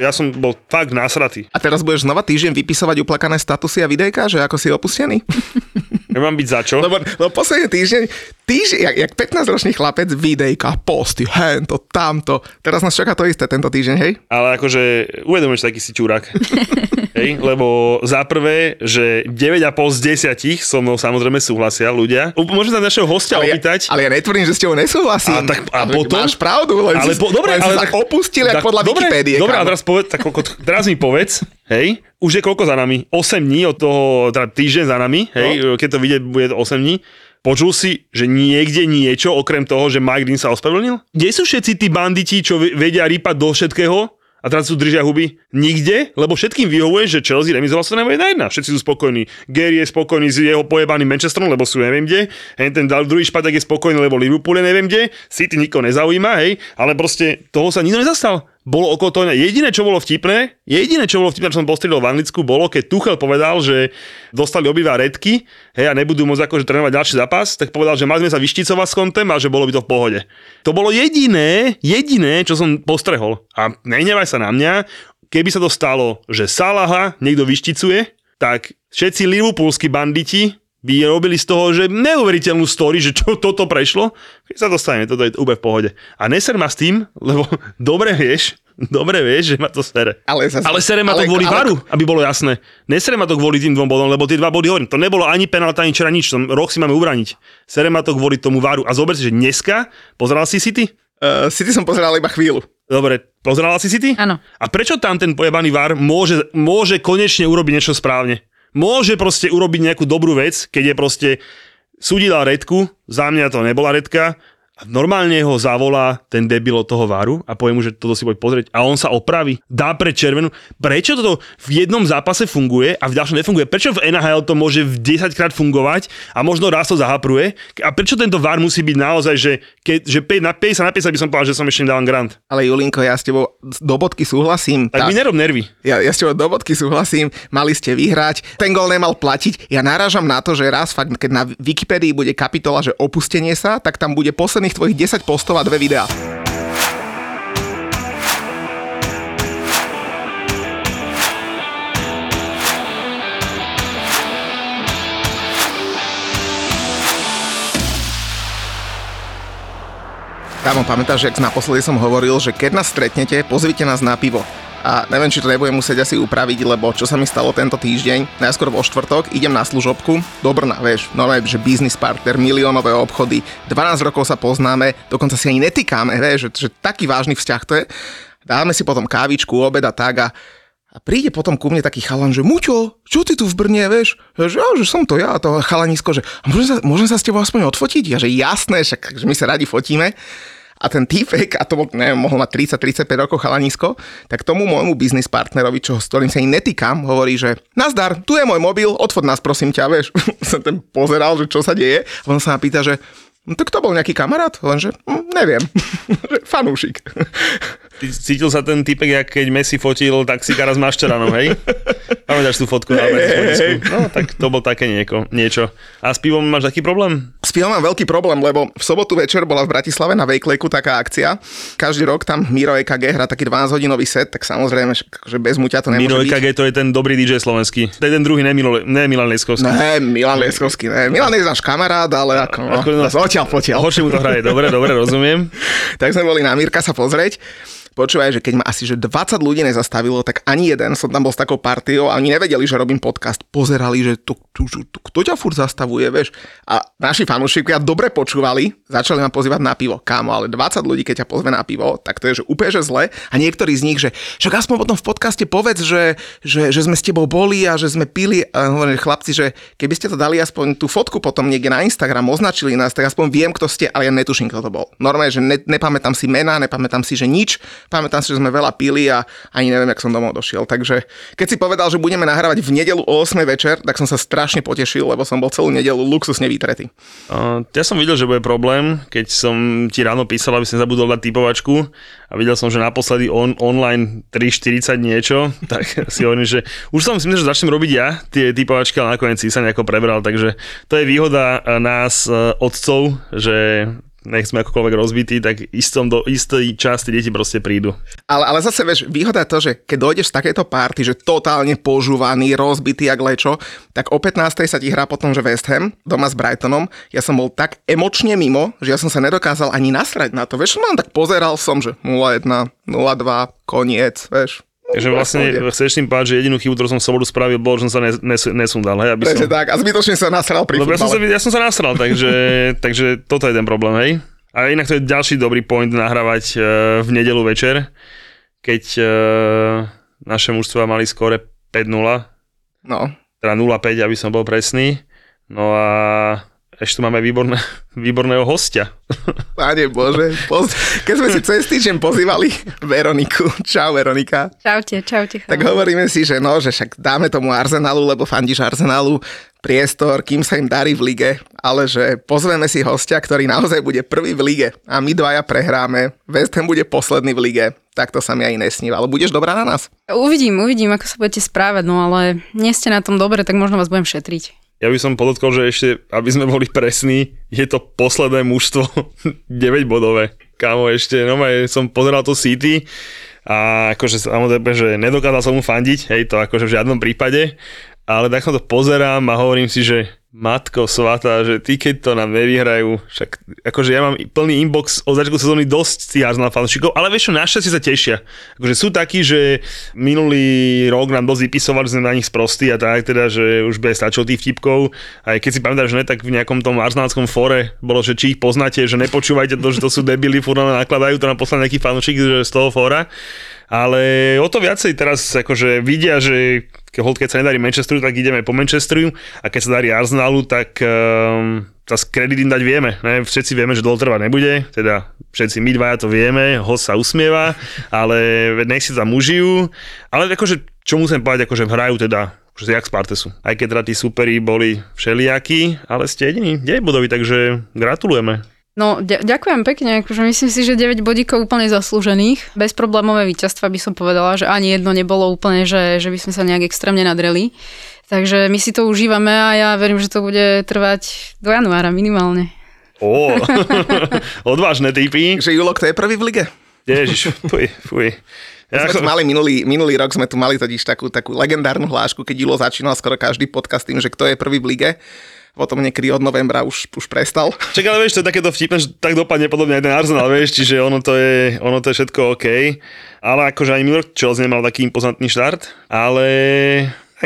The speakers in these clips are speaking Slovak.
Ja som bol fakt násratý. A teraz budeš znova týždeň vypisovať uplakané statusy a videjka, že ako si opustený? Ja mám byť za čo? Lebo, lebo posledný týždeň, týždeň, jak, jak 15-ročný chlapec, videjka, posty, hento, tamto. Teraz nás čaká to isté tento týždeň, hej? Ale akože uvedomuješ taký si čurák. hej? Lebo za prvé, že 9,5 z 10 so mnou samozrejme súhlasia ľudia. Môžem sa našeho hostia ale opýtať. Ja, ale ja netvrdím, že s tebou nesúhlasím. A, tak, a potom? Máš pravdu, len ale si, po, dobre, len ale si tak opustil, jak podľa dobre, Wikipédie. Dobre, a teraz, povedz, tak, teraz mi povedz, hej, už je koľko za nami? 8 dní od toho, teda týždeň za nami, hej, no. keď to vidieť, bude to 8 dní. Počul si, že niekde niečo, okrem toho, že Mike Dean sa ospravedlnil? Kde sú všetci tí banditi, čo vedia rýpať do všetkého? A teraz sú držia huby? Nikde? Lebo všetkým vyhovuje, že Chelsea remizoval sa na jedna. Všetci sú spokojní. Gary je spokojný s jeho pojebaným Manchesterom, lebo sú neviem kde. Hej, ten druhý špatek je spokojný, lebo Liverpool je neviem kde. City nikoho nezaujíma, hej. Ale proste toho sa nikto nezastal bolo okolo toho, jediné, čo bolo vtipné, jediné, čo bolo vtipné, čo som postrelil v Anglicku, bolo, keď Tuchel povedal, že dostali obidva redky, hej, a nebudú môcť akože trénovať ďalší zápas, tak povedal, že mali sme sa vyšticovať s kontem a že bolo by to v pohode. To bolo jediné, jediné, čo som postrehol. A nehnevaj sa na mňa, keby sa to stalo, že Salaha niekto vyšticuje, tak všetci liverpoolskí banditi by robili z toho, že neuveriteľnú story, že čo toto prešlo, keď sa dostane, toto je úplne v pohode. A neser ma s tým, lebo dobre vieš, dobre vieš, že ma to sere. Ale, zase, ale sere ma to kvôli ale, varu, aby bolo jasné. Nesere ma to kvôli tým dvom bodom, lebo tie dva body hovorím. To nebolo ani penálta, ani čera nič. Rok si máme ubraniť. Sere ma to kvôli tomu varu. A zober si, že dneska pozeral si City? Uh, City som pozeral iba chvíľu. Dobre, pozerala si City? Áno. A prečo tam ten pojebaný var môže, môže konečne urobiť niečo správne? Môže proste urobiť nejakú dobrú vec, keď je proste súdila redku, za mňa to nebola redka, normálne ho zavolá ten debil od toho váru a povie mu, že toto si poď pozrieť a on sa opraví, dá pre červenú. Prečo toto v jednom zápase funguje a v ďalšom nefunguje? Prečo v NHL to môže v 10 krát fungovať a možno raz to zahapruje? A prečo tento vár musí byť naozaj, že, keď, že 5 na 50 na 50 by som povedal, že som ešte nedal grant? Ale Julinko, ja s tebou do bodky súhlasím. Tak tá... mi nerob nervy. Ja, ja s tebou do bodky súhlasím, mali ste vyhrať, ten gol nemal platiť. Ja narážam na to, že raz fakt, keď na Wikipédii bude kapitola, že opustenie sa, tak tam bude posledných tvojich 10 postov a dve videá. Kámo, pamätáš, jak naposledy som hovoril, že keď nás stretnete, pozvite nás na pivo a neviem, či to nebudem musieť asi upraviť, lebo čo sa mi stalo tento týždeň, najskôr vo štvrtok, idem na služobku, dobrná, vieš, normálne, že business partner, miliónové obchody, 12 rokov sa poznáme, dokonca si ani netýkame, vieš, že, že taký vážny vzťah to je. Dáme si potom kávičku, obed a tak a A príde potom ku mne taký chalan, že Muťo, čo ty tu v Brne, vieš? Ja, že, som to ja, to chalanisko, že môžem sa, môžem sa s tebou aspoň odfotiť? Ja, že jasné, však že my sa radi fotíme. A ten týpek, a to bol, neviem, mohol mať 30-35 rokov chalanisko, tak tomu môjmu biznis partnerovi, čo, s ktorým sa ani netýkam, hovorí, že nazdar, tu je môj mobil, odfot nás prosím ťa, vieš. som ten pozeral, že čo sa deje. A on sa ma pýta, že no to kto bol nejaký kamarát? Lenže hm, neviem, fanúšik. Cítil sa ten typek, jak keď Messi fotil taxikára s Mašteranom, hej? Pamätáš tú fotku na hey, No, tak to bol také nieko, niečo. A s pivom máš taký problém? S pivom mám veľký problém, lebo v sobotu večer bola v Bratislave na Vejkleku taká akcia. Každý rok tam Miro EKG hrá taký 12-hodinový set, tak samozrejme, že bez muťa to nemôže Miro byť. EKG to je ten dobrý DJ slovenský. To je ten druhý, ne, Milo, ne Milan Leskovský. Ne, Milan Leskovský, ne. Milan je náš kamarát, ale ako, no, ako no, odtiaľ potiaľ. Horšie mu to hraje, dobre, dobre, rozumiem. tak sme boli na Mirka sa pozrieť Počúvaj, že keď ma asi že 20 ľudí nezastavilo, tak ani jeden, som tam bol s takou partiou a oni nevedeli, že robím podcast. Pozerali, že tu, tu, tu, tu, kto ťa furt zastavuje, vieš. A naši fanúšikovia dobre počúvali, začali ma pozývať na pivo. Kámo, ale 20 ľudí, keď ťa pozve na pivo, tak to je že úplne že zle. A niektorí z nich, že však aspoň potom v podcaste povedz, že, že, že sme s tebou boli a že sme pili. A hovorím, chlapci, že keby ste to dali aspoň tú fotku potom niekde na Instagram, označili nás, tak aspoň viem, kto ste, ale ja netuším, kto to bol. Normálne, že ne, nepamätám si mená, nepamätám si, že nič pamätám si, že sme veľa pili a ani neviem, jak som domov došiel. Takže keď si povedal, že budeme nahrávať v nedelu o 8 večer, tak som sa strašne potešil, lebo som bol celú nedelu luxusne vytretý. Uh, ja som videl, že bude problém, keď som ti ráno písal, aby som zabudol dať typovačku a videl som, že naposledy on, online 3.40 niečo, tak si hovorím, že už som si myslel, že začnem robiť ja tie typovačky, ale nakoniec si sa nejako prebral, takže to je výhoda nás, otcov, že nech sme akokoľvek rozbití, tak istom do istej časti deti proste prídu. Ale, ale zase vieš, výhoda je to, že keď dojdeš z takéto party, že totálne požúvaný, rozbitý jak lečo, tak o 15. sa ti hrá potom, že West Ham doma s Brightonom. Ja som bol tak emočne mimo, že ja som sa nedokázal ani nasrať na to. Vieš, som tak pozeral som, že 0-1, 0-2, koniec, vieš. Takže vlastne chceš tým povedať, že jedinú chybu, ktorú som v sobotu spravil, bolo, že som sa nes, nes, nesundal. Hej, aby som... tak, a zbytočne sa nasral pri ja som, sa, ja som sa nasral, takže, takže toto je ten problém, hej. A inak to je ďalší dobrý point nahrávať uh, v nedelu večer, keď uh, naše mužstva mali skore 5-0. No. Teda 0-5, aby som bol presný. No a ešte tu máme výborné, výborného hostia. Pane Bože, poz... keď sme si cez týždeň pozývali Veroniku. Čau Veronika. Čaute, čaute. Tak hovoríme si, že no, že však dáme tomu Arsenalu, lebo fandíš Arsenalu, priestor, kým sa im darí v lige, ale že pozveme si hostia, ktorý naozaj bude prvý v lige a my dvaja prehráme, West Ham bude posledný v lige, tak to sa mi aj nesníva, ale budeš dobrá na nás? Uvidím, uvidím, ako sa budete správať, no ale nie ste na tom dobre, tak možno vás budem šetriť. Ja by som podotkol, že ešte, aby sme boli presní, je to posledné mužstvo 9 bodové. Kámo, ešte, no som pozeral to City a akože samozrejme, že nedokázal som mu fandiť, hej, to akože v žiadnom prípade, ale tak som to pozerám a hovorím si, že Matko svatá, že ty keď to nám nevyhrajú, však akože ja mám plný inbox od začiatku sezóny dosť tých Arsenal fanúšikov, ale vieš čo, našťastie sa tešia. Akože sú takí, že minulý rok nám dosť vypisovali, že sme na nich sprostí a tak, teda, že už bude stačilo tých vtipkov. Aj keď si pamätáš, že ne, tak v nejakom tom arsenálskom fóre bolo, že či ich poznáte, že nepočúvajte to, že to sú debily, furt nakladajú to na poslal nejaký fanúšik z toho fóra ale o to viacej teraz akože vidia, že keď sa nedarí Manchesteru, tak ideme po Manchesteru a keď sa darí Arsenalu, tak um, zase kredit im dať vieme. Ne? Všetci vieme, že dlho nebude, teda všetci my dvaja to vieme, host sa usmieva, ale nech si tam užijú. Ale akože, čo musím povedať, akože hrajú teda akože jak Spartesu. Aj keď teda tí superi boli všelijakí, ale ste jediní 9 bodoví, takže gratulujeme. No, d- ďakujem pekne, akože myslím si, že 9 bodíkov úplne zaslúžených. Bezproblémové víťazstva by som povedala, že ani jedno nebolo úplne, že, že by sme sa nejak extrémne nadreli. Takže my si to užívame a ja verím, že to bude trvať do januára minimálne. Ó, odvážne typy. Že Julo, kto je prvý v lige? Ježiš, fuj, fuj. Ja sme tu mali minulý, minulý rok sme tu mali totiž takú, takú legendárnu hlášku, keď Julo začínal skoro každý podcast tým, že kto je prvý v lige potom niekedy od novembra už, už prestal. Čak, ale vieš, to je takéto vtipné, že tak dopadne podobne aj ten Arsenal, vieš, čiže ono to je, ono to je všetko OK. Ale akože aj Milor Chelsea nemal taký impozantný štart, ale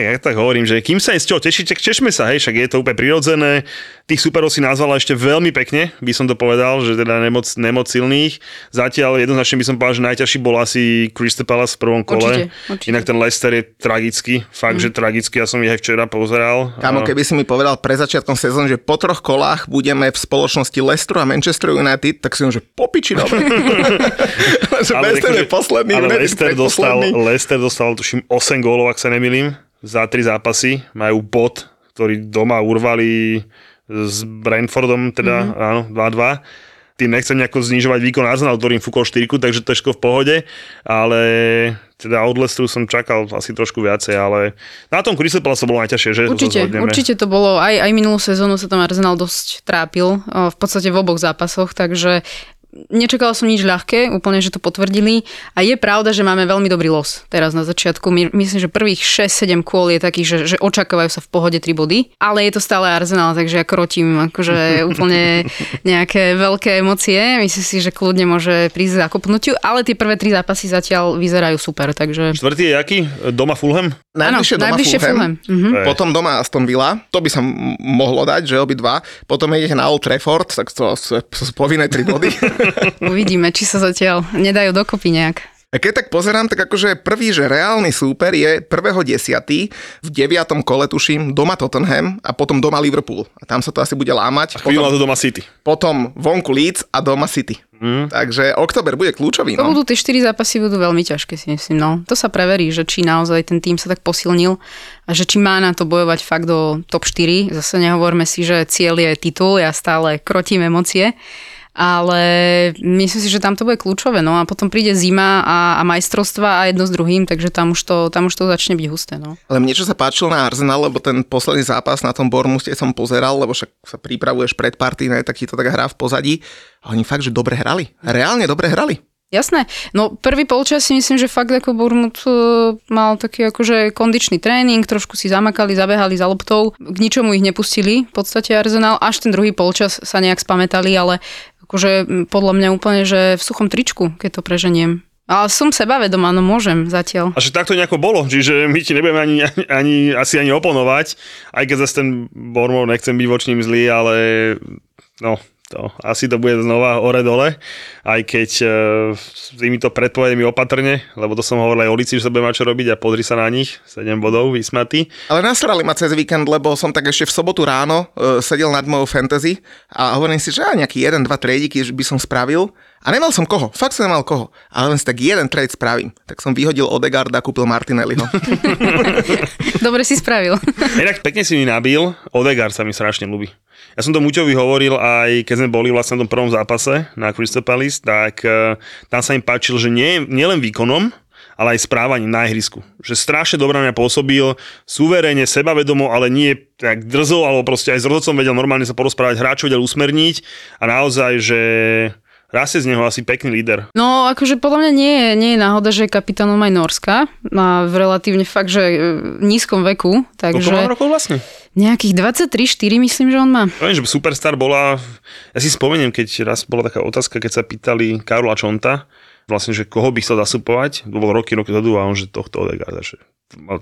ja tak hovorím, že kým sa aj z čoho tešíte, tešme sa, hej, však je to úplne prirodzené. Tých superov si nazvala ešte veľmi pekne, by som to povedal, že teda nemoc, nemoc silných. Zatiaľ jednoznačne by som povedal, že najťažší bol asi Crystal Palace v prvom kole. Určite, určite. Inak ten Leicester je tragický, fakt, mm. že tragický, ja som ich aj včera pozeral. Kámo, keby si mi povedal pre začiatkom sezóny, že po troch kolách budeme v spoločnosti Leicesteru a Manchester United, tak si on, že popiči dobre. že Ale Leicester je akože- posledný, ale Leicester dostal. Leicester dostal tuším 8 gólov, ak sa nemýlim, za 3 zápasy. Majú bod, ktorý doma urvali s Brentfordom, teda mm-hmm. áno, 2-2. Tým nechcem nejako znižovať výkon Arsenal, ktorým fúkol 4, takže to je v pohode, ale teda od Leicesteru som čakal asi trošku viacej, ale na tom Crystal Palace to bolo najťažšie, že? To Určite, zhodneme. určite to bolo, aj, aj minulú sezónu sa tam Arsenal dosť trápil, v podstate v oboch zápasoch, takže nečakala som nič ľahké, úplne, že to potvrdili. A je pravda, že máme veľmi dobrý los teraz na začiatku. My, myslím, že prvých 6-7 kôl je takých, že, že očakávajú sa v pohode 3 body, ale je to stále Arsenal, takže ja krotím akože úplne nejaké veľké emócie. Myslím si, že kľudne môže prísť zakopnutiu, ale tie prvé tri zápasy zatiaľ vyzerajú super, takže... Štvrtý je aký? Doma Fulham? Najbližšie doma najbližšie Fulham. Fulham. Mhm. Hej. Potom doma Aston Villa, to by sa m- mohlo dať, že obidva. Potom idete na Old Trafford, tak to sú povinné tri body. Uvidíme, či sa zatiaľ nedajú dokopy nejak. A keď tak pozerám, tak akože prvý, že reálny súper je 1.10. v 9. kole tuším doma Tottenham a potom doma Liverpool. A tam sa to asi bude lámať. Na Potom, to doma City. potom vonku Leeds a doma City. Mm. Takže oktober bude kľúčový. To No. budú tie 4 zápasy budú veľmi ťažké, si myslím. No. To sa preverí, že či naozaj ten tým sa tak posilnil a že či má na to bojovať fakt do top 4. Zase nehovorme si, že cieľ je titul, ja stále krotím emócie. Ale myslím si, že tam to bude kľúčové. No a potom príde zima a, a majstrovstva a jedno s druhým, takže tam už to, tam už to začne byť husté. No. Ale mne čo sa páčilo na Arsenal, lebo ten posledný zápas na tom Bormuste som pozeral, lebo však sa pripravuješ pred partíne, tak ti to tak hrá v pozadí. A oni fakt, že dobre hrali. Reálne dobre hrali. Jasné. No prvý polčas si myslím, že fakt ako Bournemouth e, mal taký akože kondičný tréning, trošku si zamakali, zabehali za loptou, k ničomu ich nepustili, v podstate Arsenal, až ten druhý polčas sa nejak spametali, ale akože podľa mňa úplne, že v suchom tričku, keď to preženiem. Ale som sebavedom, áno, môžem zatiaľ. A že takto nejako bolo, čiže my ti nebudeme ani, ani, asi ani oponovať, aj keď zase ten Bormov nechcem byť voči ním zlý, ale no, to, asi to bude znova hore-dole, aj keď e, s týmito predpovediami opatrne, lebo to som hovoril aj o Lici, že sa bude mať čo robiť a pozri sa na nich, 7 bodov, vysmatý. Ale nasrali ma cez víkend, lebo som tak ešte v sobotu ráno uh, sedel nad mojou fantasy a hovorím si, že á, nejaký jeden, dva tradiky by som spravil. A nemal som koho, fakt som nemal koho. Ale len si tak jeden trade spravím. Tak som vyhodil Odegaarda a kúpil Martinelliho. Dobre si spravil. Inak pekne si mi nabil, Odegaard sa mi strašne ľúbi. Ja som to Muťovi hovoril aj keď sme boli vlastne v tom prvom zápase na Crystal Palace, tak uh, tam sa im páčil, že nie, nielen výkonom, ale aj správaním na ihrisku. Že strašne dobrá mňa pôsobil, suverene, sebavedomo, ale nie tak drzo, alebo proste aj s rozhodcom vedel normálne sa porozprávať, hráčov vedel usmerniť a naozaj, že rastie z neho asi pekný líder. No, akože podľa mňa nie je, nie je náhoda, že je kapitánom aj Norska a v relatívne fakt, že e, nízkom veku, Koľko takže má rokov vlastne? Nejakých 23-4 myslím, že on má. Poviem, že Superstar bola, ja si spomeniem, keď raz bola taká otázka, keď sa pýtali Karola Čonta, vlastne, že koho by chcel zasupovať, to bolo roky, roky dozadu a on, že tohto Odegaarda, že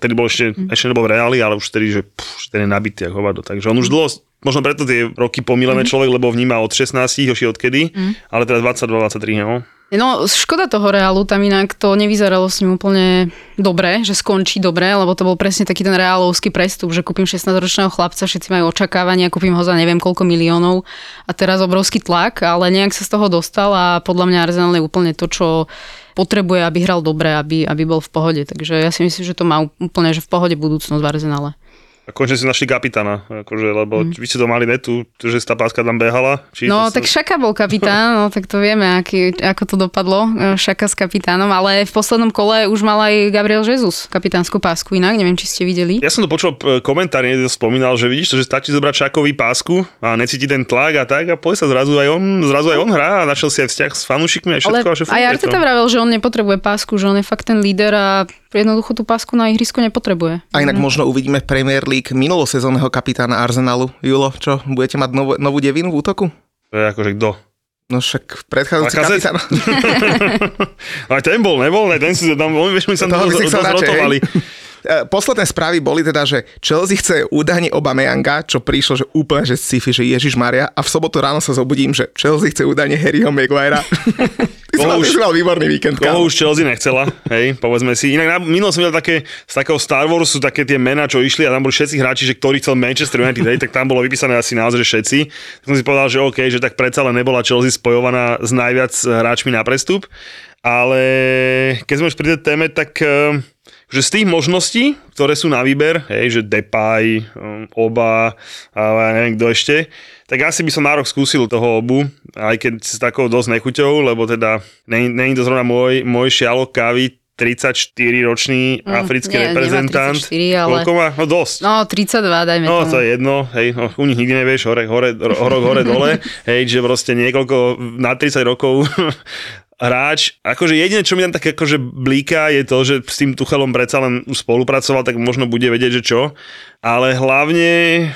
tedy bol ešte, Mhm. ešte nebol v Reáli, ale už tedy, že, pff, že ten je nabitý ako hovado. Takže on už dlho, možno preto tie roky Mhm. pomílené človek, lebo vníma od 16, hoši odkedy, ale teraz 22-23, no. No, škoda toho Reálu, tam inak to nevyzeralo s ním úplne dobre, že skončí dobre, lebo to bol presne taký ten reálovský prestup, že kúpim 16-ročného chlapca, všetci majú očakávania, kúpim ho za neviem koľko miliónov a teraz obrovský tlak, ale nejak sa z toho dostal a podľa mňa Arsenal je úplne to, čo potrebuje, aby hral dobre, aby, aby bol v pohode. Takže ja si myslím, že to má úplne že v pohode budúcnosť v Arsenale. A konečne si našli kapitána, akože, lebo vy ste to mali netu, že tá páska tam behala. Či. No, to tak Šaka bol kapitán, no tak to vieme, aký, ako to dopadlo, e, Šaka s kapitánom, ale v poslednom kole už mal aj Gabriel Jesus kapitánsku pásku, inak neviem, či ste videli. Ja som to počul e, komentár, niekto spomínal, že vidíš to, že stačí zobrať Šakovi pásku a necíti ten tlak a tak a poď sa zrazu aj on, zrazu aj on hrá a našiel si aj vzťah s fanúšikmi a Ale všetko. a že Arteta to. vravel, že on nepotrebuje pásku, že on je fakt ten líder a jednoducho tú pásku na ihrisku nepotrebuje. A inak možno uvidíme v Premier League minulosezónneho kapitána Arsenalu. Julo, čo? Budete mať novú, novú devinu v útoku? To je akože kto? No však predchádzajúci kapitán. Aj ten bol, nebol, ne, ten si tam, oni, vieš, my sa tam by si dosť chcel radšej, rotovali. E, Posledné správy boli teda, že Chelsea chce údajne Obameyanga, čo prišlo, že úplne, že sci-fi, že Ježiš Maria a v sobotu ráno sa zobudím, že Chelsea chce údajne Harryho Maguirea. Ty Koho už- mal výborný víkend, Koho už Chelsea nechcela, hej, povedzme si. Inak na, minulo som videl také, z takého Star Warsu, také tie mená, čo išli a tam boli všetci hráči, že ktorý chcel Manchester United, hej, tak tam bolo vypísané asi naozaj, že všetci. Tak som si povedal, že OK, že tak predsa len nebola Chelsea spojovaná s najviac hráčmi na prestup. Ale keď sme už pri tej téme, tak eh, že z tých možností, ktoré sú na výber, hej, že Depay, um, Oba a ja neviem kto ešte, tak asi by som na rok skúsil toho Obu, aj keď s takou dosť nechuťou, lebo teda není to zrovna môj, môj šialok kávy, 34-ročný africký nie, reprezentant. 34, ale- Koľko má? No dosť. No, 32, dajme No, tomu. to je jedno, hej, no, u nich nikdy nevieš, hore, hore, hore, hore, dole, hej, že proste niekoľko, na 30 rokov hráč, akože jediné, čo mi tam tak akože blíka, je to, že s tým Tuchelom predsa len už spolupracoval, tak možno bude vedieť, že čo, ale hlavne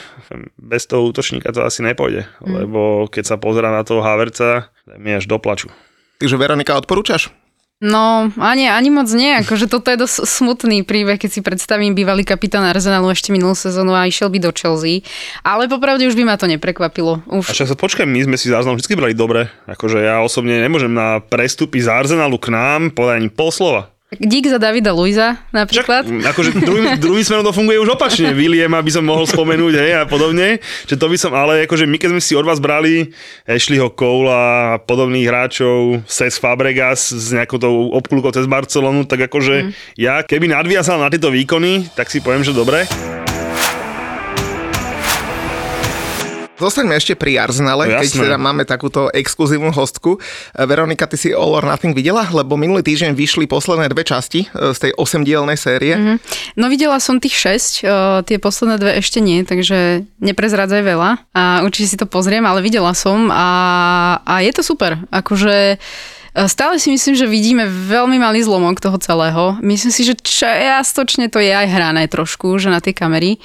bez toho útočníka to asi nepôjde, Mm. lebo keď sa pozera na toho Haverca, mi až doplaču. Takže Veronika, odporúčaš? No, ani, ani moc nie, akože toto je dosť smutný príbeh, keď si predstavím bývalý kapitán Arsenalu ešte minulú sezónu a išiel by do Chelsea, ale popravde už by ma to neprekvapilo. A Už však sa počkaj, my sme si záznam vždy brali dobre, akože ja osobne nemôžem na prestupy z Arsenalu k nám povedať ani pol slova. Dík za Davida Však, napríklad. mm, akože druhý, druhý smerom to funguje už opačne. William, aby som mohol spomenúť, hej, a podobne. Že to by som, ale akože my keď sme si od vás brali Ashleyho Cola a podobných hráčov, Cesc Fabregas s nejakou tou obklukou cez Barcelonu, tak akože mm. ja keby nadviazal na tieto výkony, tak si poviem, že dobre. Zostaňme ešte pri Arsenale, No keď teda máme takúto exkluzívnu hostku. E, Veronika, ty si All or Nothing videla? Lebo minulý týždeň vyšli posledné dve časti e, z tej osemdielnej série. Mm-hmm. No videla som tých 6, uh, tie posledné dve ešte nie, takže neprezrádzaj veľa a určite si to pozriem, ale videla som a, a je to super. Akože uh, Stále si myslím, že vidíme veľmi malý zlomok toho celého. Myslím si, že čiastočne to je aj hrané trošku, že na tie kamery.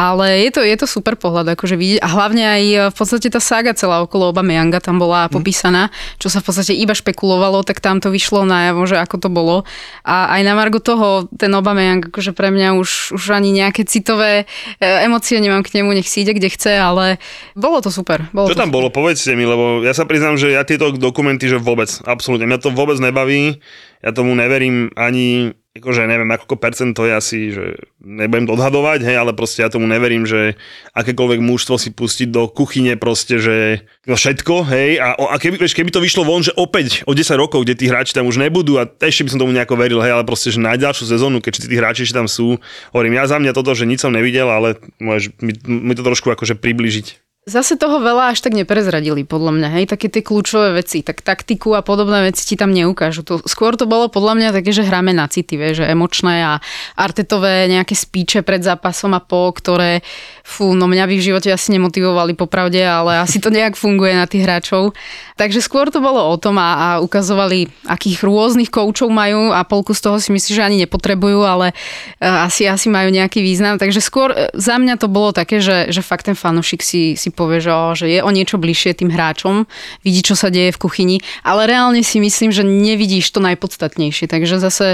Ale je to, je to super pohľad, akože vidieť. A hlavne aj e, v podstate tá sága celá okolo Obameyanga tam bola popísaná, čo sa v podstate iba špekulovalo, tak tam to vyšlo najavo, že ako to bolo. A aj na margo toho, ten Obameyang, akože pre mňa už, už ani nejaké citové e, emócie nemám k nemu, nech si ide kde chce, ale bolo to super. Bolo Čo to tam super. bolo, povedzte mi, lebo ja sa priznám, že ja tieto dokumenty, že vôbec, absolútne, mňa to vôbec nebaví, ja tomu neverím ani, akože neviem, ako percent to je asi, že nebudem odhadovať, hej, ale proste ja tomu neverím, že akékoľvek mužstvo si pustiť do kuchyne proste, že no všetko, hej, a, a keby, vieš, keby to vyšlo von, že opäť o 10 rokov, kde tí hráči tam už nebudú a ešte by som tomu nejako veril, hej, ale proste, že na ďalšiu sezónu, keď tí hráči ešte tam sú, hovorím, ja za mňa toto, že nič som nevidel, ale môžeš mi, mi to trošku akože približiť. Zase toho veľa až tak neprezradili, podľa mňa, hej, také tie kľúčové veci, tak taktiku a podobné veci ti tam neukážu. To, skôr to bolo podľa mňa také, že hráme na city, vieš, že emočné a artetové nejaké spíče pred zápasom a po, ktoré, fú, no mňa by v živote asi nemotivovali popravde, ale asi to nejak funguje na tých hráčov. Takže skôr to bolo o tom a, a ukazovali, akých rôznych koučov majú a polku z toho si myslím, že ani nepotrebujú, ale e, asi, asi majú nejaký význam. Takže skôr e, za mňa to bolo také, že, že fakt ten fanušik si, si povie, že, o, že je o niečo bližšie tým hráčom, vidí, čo sa deje v kuchyni, ale reálne si myslím, že nevidíš to najpodstatnejšie. Takže zase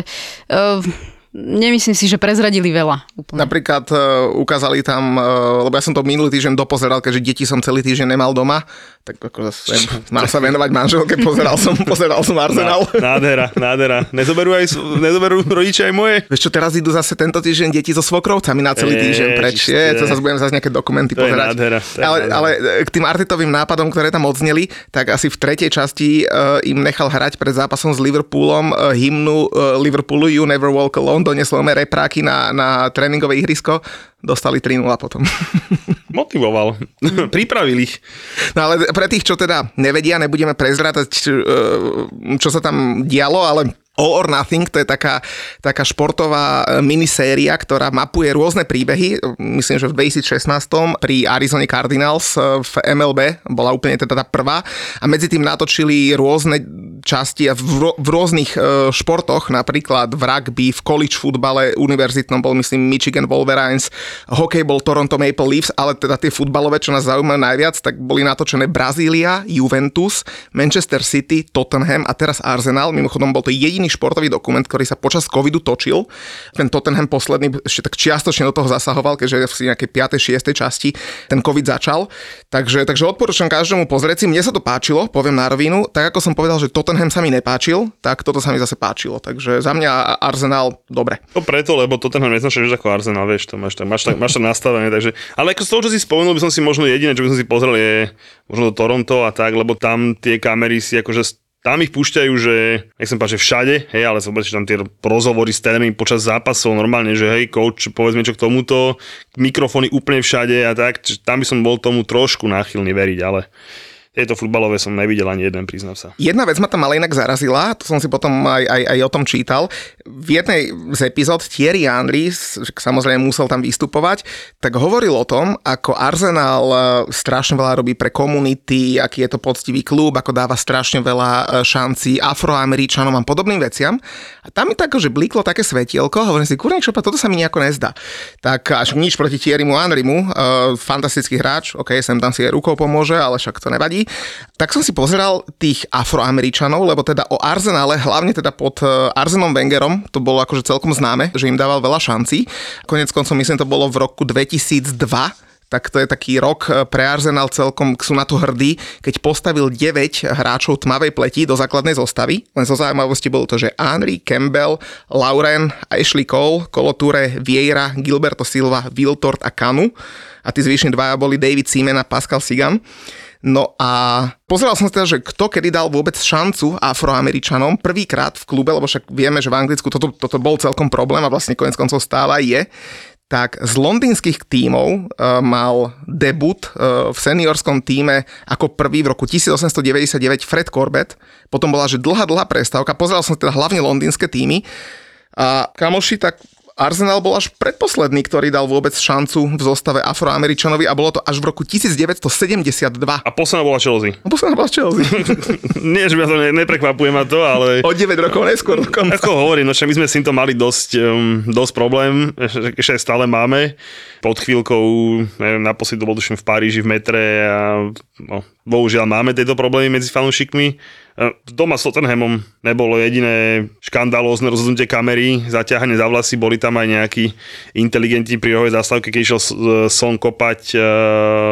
uh, nemyslím si, že prezradili veľa. Úplne. Napríklad uh, ukázali tam, uh, lebo ja som to minulý týždeň dopozeral, keďže deti som celý týždeň nemal doma, tak ako zase mám sa venovať manželke, pozeral som, pozeral som Arsenal. Nádhera, nádhera. Nezoberú, aj, nezoberú rodičia aj moje? Vieš čo, teraz idú zase tento týždeň deti so svokrovcami na celý týždeň preč. Je, to je- zase budem zase nejaké dokumenty to je pozerať. nádhera, to je ale, nádhera. ale k tým Artetovým nápadom, ktoré tam odzneli, tak asi v tretej časti uh, im nechal hrať pred zápasom s Liverpoolom uh, hymnu uh, Liverpoolu You Never Walk Alone, doniesol me repráky na, na tréningové ihrisko, dostali 3-0 potom. Motivoval. Pripravil ich. No ale pre tých, čo teda nevedia, nebudeme prezrátať, čo, eh, čo sa tam dialo, ale All or Nothing, to je taká, taká športová eh, miniséria, ktorá mapuje rôzne príbehy. Myslím, že v 2016 pri Arizona Cardinals eh, v MLB bola úplne teda tá prvá. A medzi tým natočili rôzne časti a v, v rôznych uh, športoch, napríklad v rugby, v college futbale univerzitnom bol myslím Michigan Wolverines, hokej bol Toronto Maple Leafs, ale teda tie futbalové, čo nás zaujímajú najviac, tak boli natočené Brazília, Juventus, Manchester City, Tottenham a teraz Arsenal. Mimochodom bol to jediný športový dokument, ktorý sa počas covidu točil. Ten Tottenham posledný ešte tak čiastočne do toho zasahoval, keďže v nejakej 5. 6. časti ten covid začal. Takže, takže odporúčam každému pozrieť si. Mne sa to páčilo, poviem na rovinu. Tak ako som povedal, že Tottenham sa mi nepáčil, tak toto sa mi zase páčilo. Takže za mňa Arsenal dobre. To preto, lebo Tottenham neznačíš ako Arsenal, vieš, to máš tam, máš tam, máš tam nastavené. Takže, ale ako z toho, čo si spomenul, by som si možno jediné, čo by som si pozrel, je možno do Toronto a tak, lebo tam tie kamery si akože tam ich púšťajú, že nechcem povedať, že všade, hej, ale som že tam tie rozhovory s trénermi počas zápasov normálne, že hej, coach, povedzme čo k tomuto, mikrofóny úplne všade a tak, tam by som bol tomu trošku náchylný veriť, ale tieto futbalové som nevidel ani jeden, priznám sa. Jedna vec ma tam ale inak zarazila, to som si potom aj, aj, aj o tom čítal. V jednej z epizód Thierry Henry, samozrejme musel tam vystupovať, tak hovoril o tom, ako Arsenal e, strašne veľa robí pre komunity, aký je to poctivý klub, ako dáva strašne veľa e, šancí afroameričanom a podobným veciam. A tam mi tak, že bliklo také svetielko, hovorím si, kurník šopa, toto sa mi nejako nezdá. Tak až nič proti Thierrymu Henrymu, uh, fantastický hráč, ok, sem tam si aj rukou pomôže, ale však to nevadí tak som si pozeral tých afroameričanov, lebo teda o Arsenale, hlavne teda pod e, Arsenom Wengerom, to bolo akože celkom známe, že im dával veľa šancí. Konec koncov myslím, to bolo v roku 2002, tak to je taký rok e, pre Arsenal celkom, sú na to hrdí, keď postavil 9 hráčov tmavej pleti do základnej zostavy. Len zo zaujímavosti bolo to, že Henry, Campbell, Lauren, Ashley Cole, Koloture, Vieira, Gilberto Silva, Wiltord a Kanu. A tí zvyšní dvaja boli David Seaman a Pascal Sigan. No a pozeral som sa teda, že kto kedy dal vôbec šancu afroameričanom prvýkrát v klube, lebo však vieme, že v Anglicku toto, toto bol celkom problém a vlastne konec koncov stále je tak z londýnskych tímov uh, mal debut uh, v seniorskom týme ako prvý v roku 1899 Fred Corbett. Potom bola, že dlhá, dlhá prestávka. Pozeral som teda hlavne londýnske týmy. A kamoši, tak Arsenal bol až predposledný, ktorý dal vôbec šancu v zostave Afroameričanovi a bolo to až v roku 1972. A posledná bola Chelsea. A posledná bola Chelsea. Nie, že ma to ne, neprekvapuje ma to, ale... O 9 rokov neskôr dokonca. Ako hovorím, no my sme s týmto mali dosť, um, dosť problém, ešte stále máme. Pod chvíľkou, neviem, naposledy to bol tuším v Paríži v metre a no, bohužiaľ máme tieto problémy medzi fanúšikmi doma s Tottenhamom nebolo jediné škandalózne rozhodnutie kamery, zaťahanie za vlasy, boli tam aj nejakí inteligentní pri rohovej zástavke, keď išiel Son kopať uh,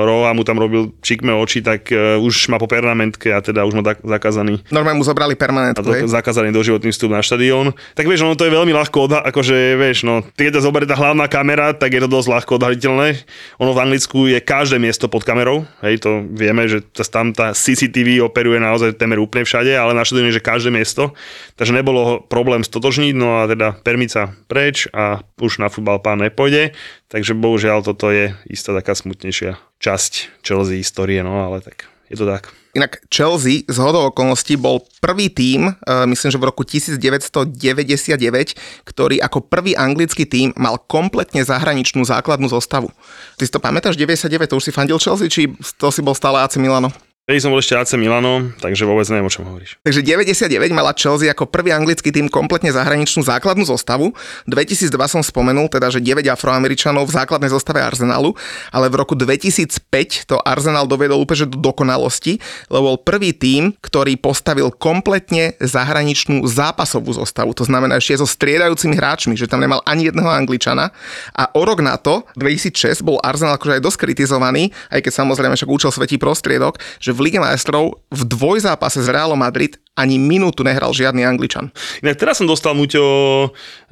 roh a mu tam robil čikme oči, tak už má po permanentke a teda už má zakázaný. Normálne mu zobrali permanentku, do, Zakázaný doživotný vstup na štadión. Tak vieš, ono to je veľmi ľahko odha- akože vieš, no, keď to zoberie tá hlavná kamera, tak je to dosť ľahko odhaliteľné. Ono v Anglicku je každé miesto pod kamerou, hej, to vieme, že tam tá CCTV operuje naozaj temer úplne všade, ale naštudujem, že každé miesto. Takže nebolo problém stotožniť, no a teda permica preč a už na futbal pán nepôjde. Takže bohužiaľ toto je istá taká smutnejšia časť Chelsea histórie, no ale tak je to tak. Inak Chelsea z hodou okolností bol prvý tím, uh, myslím, že v roku 1999, ktorý ako prvý anglický tím mal kompletne zahraničnú základnú zostavu. Ty si to pamätáš, 99, to už si fandil Chelsea, či to si bol stále AC Milano? Vtedy som bol ešte AC Milano, takže vôbec neviem, o čom hovoríš. Takže 99 mala Chelsea ako prvý anglický tým kompletne zahraničnú základnú zostavu. 2002 som spomenul teda, že 9 afroameričanov v základnej zostave Arsenalu, ale v roku 2005 to Arsenal dovedol úplne do dokonalosti, lebo bol prvý tým, ktorý postavil kompletne zahraničnú zápasovú zostavu. To znamená ešte so striedajúcimi hráčmi, že tam nemal ani jedného Angličana. A o rok na to, 2006, bol Arsenal akože aj dosť kritizovaný, aj keď samozrejme však účel svetí prostriedok, že v Lige majstrov v dvojzápase z Realom Madrid ani minútu nehral žiadny Angličan. Inak teraz som dostal, Muťo,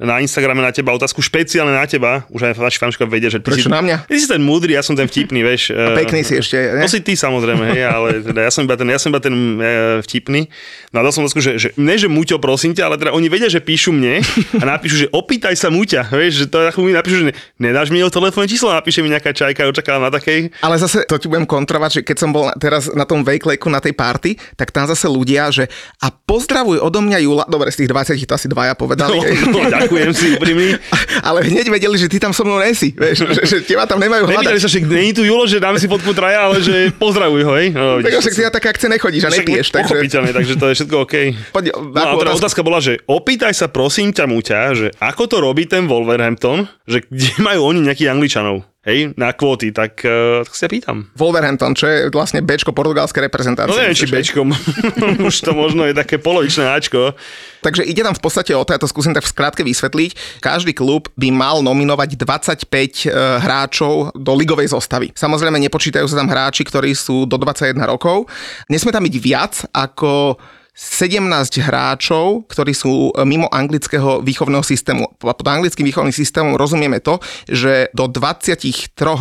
na Instagrame na teba otázku špeciálne na teba. Už aj vaši fanúškovia vedia, že ty Prečo si, na mňa? Ty si ten múdry, ja som ten vtipný, vieš. A pekný si ešte, ne? To si ty samozrejme, hej, ale teda ja som iba ten, ja som iba ten e, vtipný. No a dal som otázku, že, že ne, že Muťo, prosím ťa, ale teda oni vedia, že píšu mne a napíšu, že opýtaj sa Muťa, vieš, že to mi napíšu, že nedáš mi jeho telefónne číslo, napíše mi nejaká čajka, očakávam na takej. Ale zase to ti budem kontrovať, že keď som bol teraz na tom Wake na tej party, tak tam zase ľudia, že A pozdravuj odo mňa Jula. Dobre, z tých 20 to asi dvaja povedali. No, no, ďakujem si úprimný. Ale hneď vedeli, že ty tam so mnou nesi. Vieš, že, že teba tam nemajú Nepýtali hľadať. sa, že nie je tu Julo, že dáme si fotku traja, ale že pozdravuj ho, hej. No, Tak však ty na také akcie nechodíš a nepiješ. Takže Pochopiteľne, takže to je všetko OK. poď, No a teda otázku? otázka bola, že opýtaj sa prosím ťa, Muťa, že ako to robí ten Wolverhampton, že kde majú oni nejakých Angličanov, hej, na kvóty, tak, uh, tak sa pýtam. Wolverhampton, čo je vlastne Bčko portugalskej reprezentácie. No neviem, či? Bčkom, už to možno je také polovičné Ačko. Takže ide tam v podstate o to, ja to skúsim tak v skratke vysvetliť. Každý klub by mal nominovať 25 e, hráčov do ligovej zostavy. Samozrejme nepočítajú sa tam hráči, ktorí sú do 21 rokov. Nesmie tam byť viac ako 17 hráčov, ktorí sú e, mimo anglického výchovného systému. Pod anglickým výchovným systémom rozumieme to, že do 23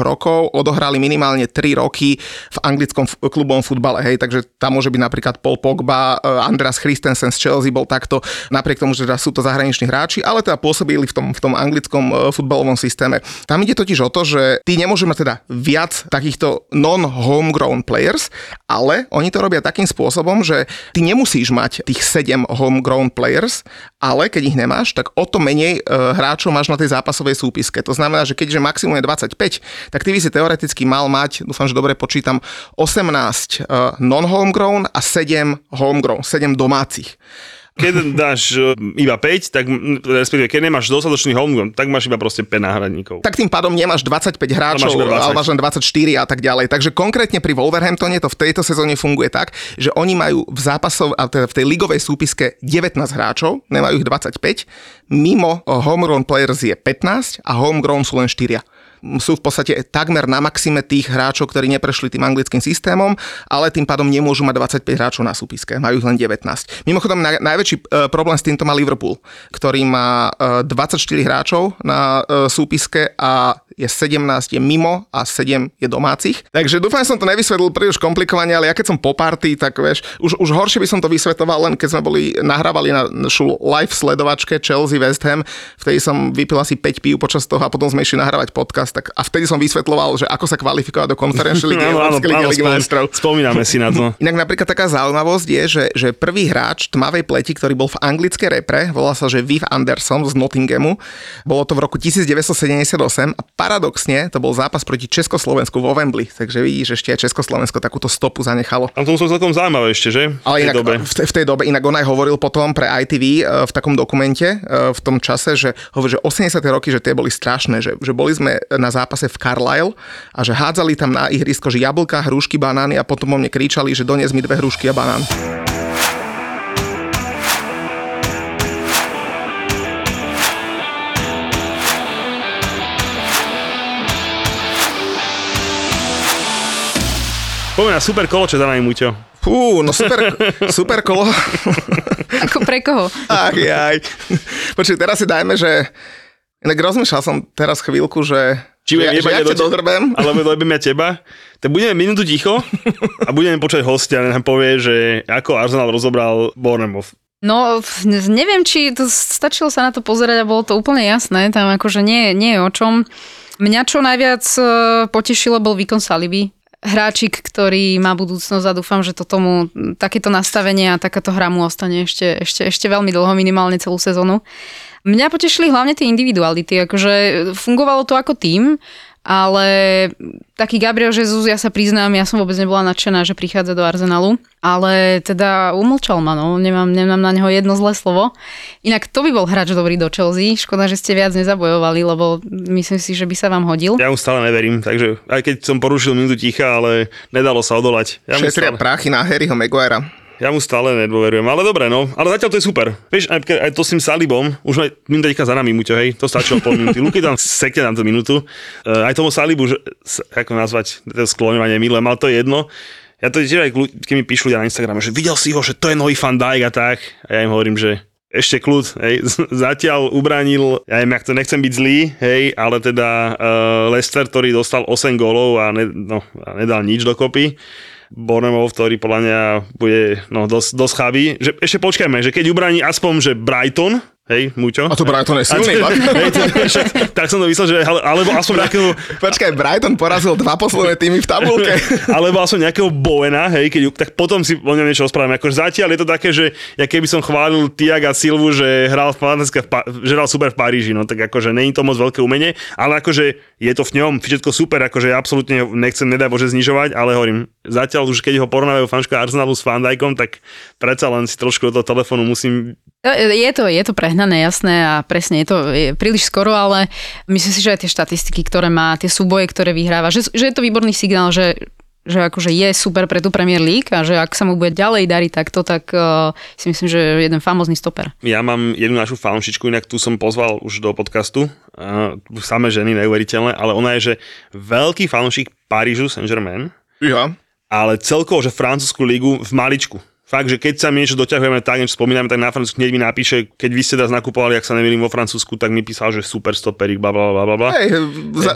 rokov odohrali minimálne 3 roky v anglickom f- klubovom futbale. Hej, takže tam môže byť napríklad Paul Pogba, e, Andreas Christensen z Chelsea bol takto, napriek tomu, že teda sú to zahraniční hráči, ale teda pôsobili v tom, v tom anglickom e, futbalovom systéme. Tam ide totiž o to, že ty nemôžeš mať teda viac takýchto non-homegrown players, ale oni to robia takým spôsobom, že ty nemusíš mať tých 7 homegrown players, ale keď ich nemáš, tak o to menej e, hráčov máš na tej zápasovej súpiske. To znamená, že keďže maximum je 25, tak ty by si teoreticky mal mať, dúfam, že dobre počítam, 18 e, non-homegrown a 7 homegrown, 7 domácich. Keď dáš e, iba 5, tak respektíve, keď nemáš dostatočný home, tak máš iba proste 5 náhradníkov. tak tým pádom nemáš 25 hráčov, máš iba 20. ale máš len 24 a tak ďalej. Takže konkrétne pri Wolverhamptone to v tejto sezóne funguje tak, že oni majú v zápasov, teda v tej ligovej súpiske 19 hráčov, nemajú ich 25, mimo eh, homegrown players je 15 a homegrown sú len 4 sú v podstate takmer na maxime tých hráčov, ktorí neprešli tým anglickým systémom, ale tým pádom nemôžu mať 25 hráčov na súpiske, majú ich len 19. Mimochodom, naj, najväčší e, problém s týmto má Liverpool, ktorý má e, 24 hráčov na e, súpiske a je 17 je mimo a 7 je domácich. Takže dúfam, že som to nevysvetlil príliš komplikovane, ale ja keď som po party, tak vieš, už, už horšie by som to vysvetoval, len keď sme boli, nahrávali na našu live sledovačke Chelsea West Ham, vtedy som vypil asi 5 pív počas toho a potom sme išli nahrávať podcast, tak a vtedy som vysvetloval, že ako sa kvalifikovať do konferenčnej ligy, Európskej ligy, ligy majstrov. spomíname si na to. Inak napríklad taká zaujímavosť je, že, že prvý hráč tmavej pleti, ktorý bol v anglickej repre, volal sa, že Viv Anderson z Nottinghamu, bolo to v roku 1978 a paradoxne to bol zápas proti Československu vo Wembley, takže vidíš, ešte aj Československo takúto stopu zanechalo. A tomu som celkom zaujímavé ešte, že? Ale V tej inak dobe. v, v tej dobe, inak on aj hovoril potom pre ITV e, v takom dokumente e, v tom čase, že hovorí, že 80. roky, že tie boli strašné, že, že boli sme na zápase v Carlisle a že hádzali tam na ihrisko, že jablka, hrušky, banány a potom o mne kričali, že donies mi dve hrušky a banán. Poďme na super kolo, čo za nami, Muťo. Fú, no super, super kolo. Ako pre koho? Ach, jaj. Počuj, teraz si dajme, že... Inak rozmýšľal som teraz chvíľku, že... Či ja, budeme ja ťa do te- dodrbem. Alebo dojebeme teba. Tak budeme minútu ticho a budeme počať hostia, nám povie, že ako Arsenal rozobral Bournemouth. No, neviem, či to stačilo sa na to pozerať a bolo to úplne jasné. Tam akože nie, nie je o čom. Mňa čo najviac e, potešilo bol výkon Saliby. Hráčik, ktorý má budúcnosť a dúfam, že to tomu takéto nastavenie a takáto hra mu ostane ešte, ešte, ešte veľmi dlho, minimálne celú sezónu. Mňa potešili hlavne tie individuality, akože fungovalo to ako tým, ale taký Gabriel Jesus, ja sa priznám, ja som vôbec nebola nadšená, že prichádza do Arsenalu, ale teda umlčal ma, no, nemám, nemám na neho jedno zlé slovo. Inak to by bol hráč dobrý do Chelsea, škoda, že ste viac nezabojovali, lebo myslím si, že by sa vám hodil. Ja mu stále neverím, takže aj keď som porušil minútu ticha, ale nedalo sa odolať. Ja Šetria stále, prachy na Harryho Maguirea. Ja mu stále nedôverujem, ale dobre, no. Ale zatiaľ to je super. Vieš, aj, aj to s tým Salibom, už aj minúta za nami, Muťo, hej, to stačilo pol minúty. Luky tam sekne nám tú minútu. Uh, aj tomu Salibu, že, ako nazvať, to skloňovanie milé, mal to jedno. Ja to tiež aj, keď mi píšu ľudia na Instagrame, že videl si ho, že to je nový fan Dijk a tak. A ja im hovorím, že ešte kľud, hej, zatiaľ ubranil, ja neviem, jak to nechcem byť zlý, hej, ale teda uh, Leicester, ktorý dostal 8 gólov a, ne, no, a nedal nič dokopy. Bournemouth, ktorý podľa mňa bude no, dosť, dosť chabý. Že, ešte počkajme, že keď ubraní aspoň, že Brighton, hej, Muťo. A to Brighton je silný, hej, to, však, tak som to myslel, že ale- alebo aspoň nejakého, Počkaj, Brighton porazil dva posledné týmy v tabulke. alebo aspoň nejakého Bowena, hej, keď, tak potom si o ňom niečo rozprávame. Akože zatiaľ je to také, že ja keby som chválil Tiaga Silvu, že hral, v Pa- že hral super v Paríži, no tak akože není to moc veľké umenie, ale akože je to v ňom všetko super, akože ja absolútne nechcem, nedaj Bože, znižovať, ale hovorím, zatiaľ už keď ho porovnávajú fanška Arsenalu s Van Dijkom, tak predsa len si trošku do toho telefónu musím Je to, je to prehnané, jasné a presne je to je príliš skoro, ale myslím si, že aj tie štatistiky, ktoré má, tie súboje, ktoré vyhráva, že, že je to výborný signál, že že akože je super pre tú Premier League a že ak sa mu bude ďalej dariť takto, tak uh, si myslím, že je jeden famózny stoper. Ja mám jednu našu fanšičku, inak tu som pozval už do podcastu, uh, same ženy, neuveriteľné, ale ona je, že veľký fanšik Parížu Saint-Germain, Ja. ale celkovo, že francúzsku ligu v maličku. Fakt, že keď sa my niečo doťahujeme tak, niečo spomíname, tak na Francúzsku hneď mi napíše, keď vy ste teraz nakupovali, ak sa nemýlim vo Francúzsku, tak mi písal, že super stoperik, bla bla bla bla. Hej,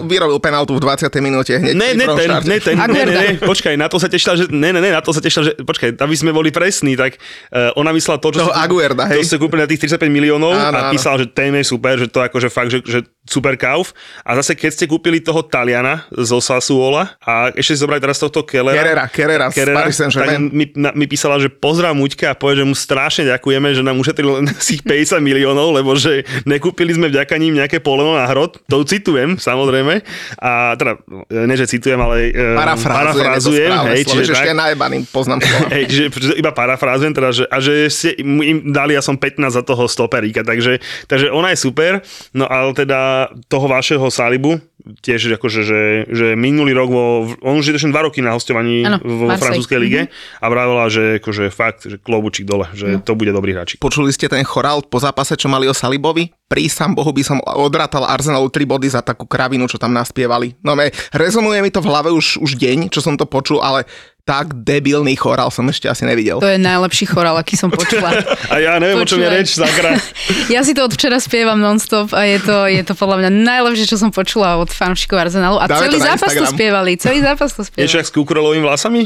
vyrobil penaltu v 20. minúte hneď. Ne, ne ten, ne ten, ne, ne, ne, počkaj, na to sa tešila, že, ne, ne, ne, na to sa tešila, že, počkaj, aby sme boli presní, tak uh, ona myslela to, čo Toho Aguerda, hej. To ste kúpili na tých 35 miliónov Áno, a písala, že ten je super, že to akože fakt, že, že super kauf. A zase keď ste kúpili toho Taliana zo Sassuola a ešte si zobrali teraz tohto Kellera, Kerrera z Paris tak mi, na, mi písala, že pozdrav Muťka a povie, že mu strašne ďakujeme, že nám ušetril len asi 50 miliónov, lebo že nekúpili sme vďaka ním nejaké poleno na hrod. To citujem, samozrejme. A teda, ne, že citujem, ale e, Parafrázujem, parafrázujem hej, čiže tak. je najebaný, poznám. Hej, čiže čiže iba parafrázujem, teda, že, a že ste im dali, ja som 15 za toho stoperíka, takže, takže ona je super, no ale teda toho vašeho Salibu, tiež akože, že, že minulý rok, vo, on už je tuším 2 roky na hostovaní vo Marseille. francúzskej lige a vravela, že akože fakt, že klobučík dole, že to bude dobrý hráčik. Počuli ste ten chorál po zápase, čo mali o Salibovi? Prísam Bohu by som odrátal Arsenalu 3 body za takú kravinu, čo tam naspievali. No me, rezonuje mi to v hlave už, už deň, čo som to počul, ale tak debilný chorál som ešte asi nevidel. To je najlepší chorál, aký som počula. A ja neviem, o čom je Počúvaj. reč, sakra. Ja si to od včera spievam nonstop a je to, je to podľa mňa najlepšie, čo som počula od fanúšikov Arsenalu. A Dáme celý to zápas to Instagram. spievali, celý zápas to spievali. Niečo jak s kukurelovými vlasami?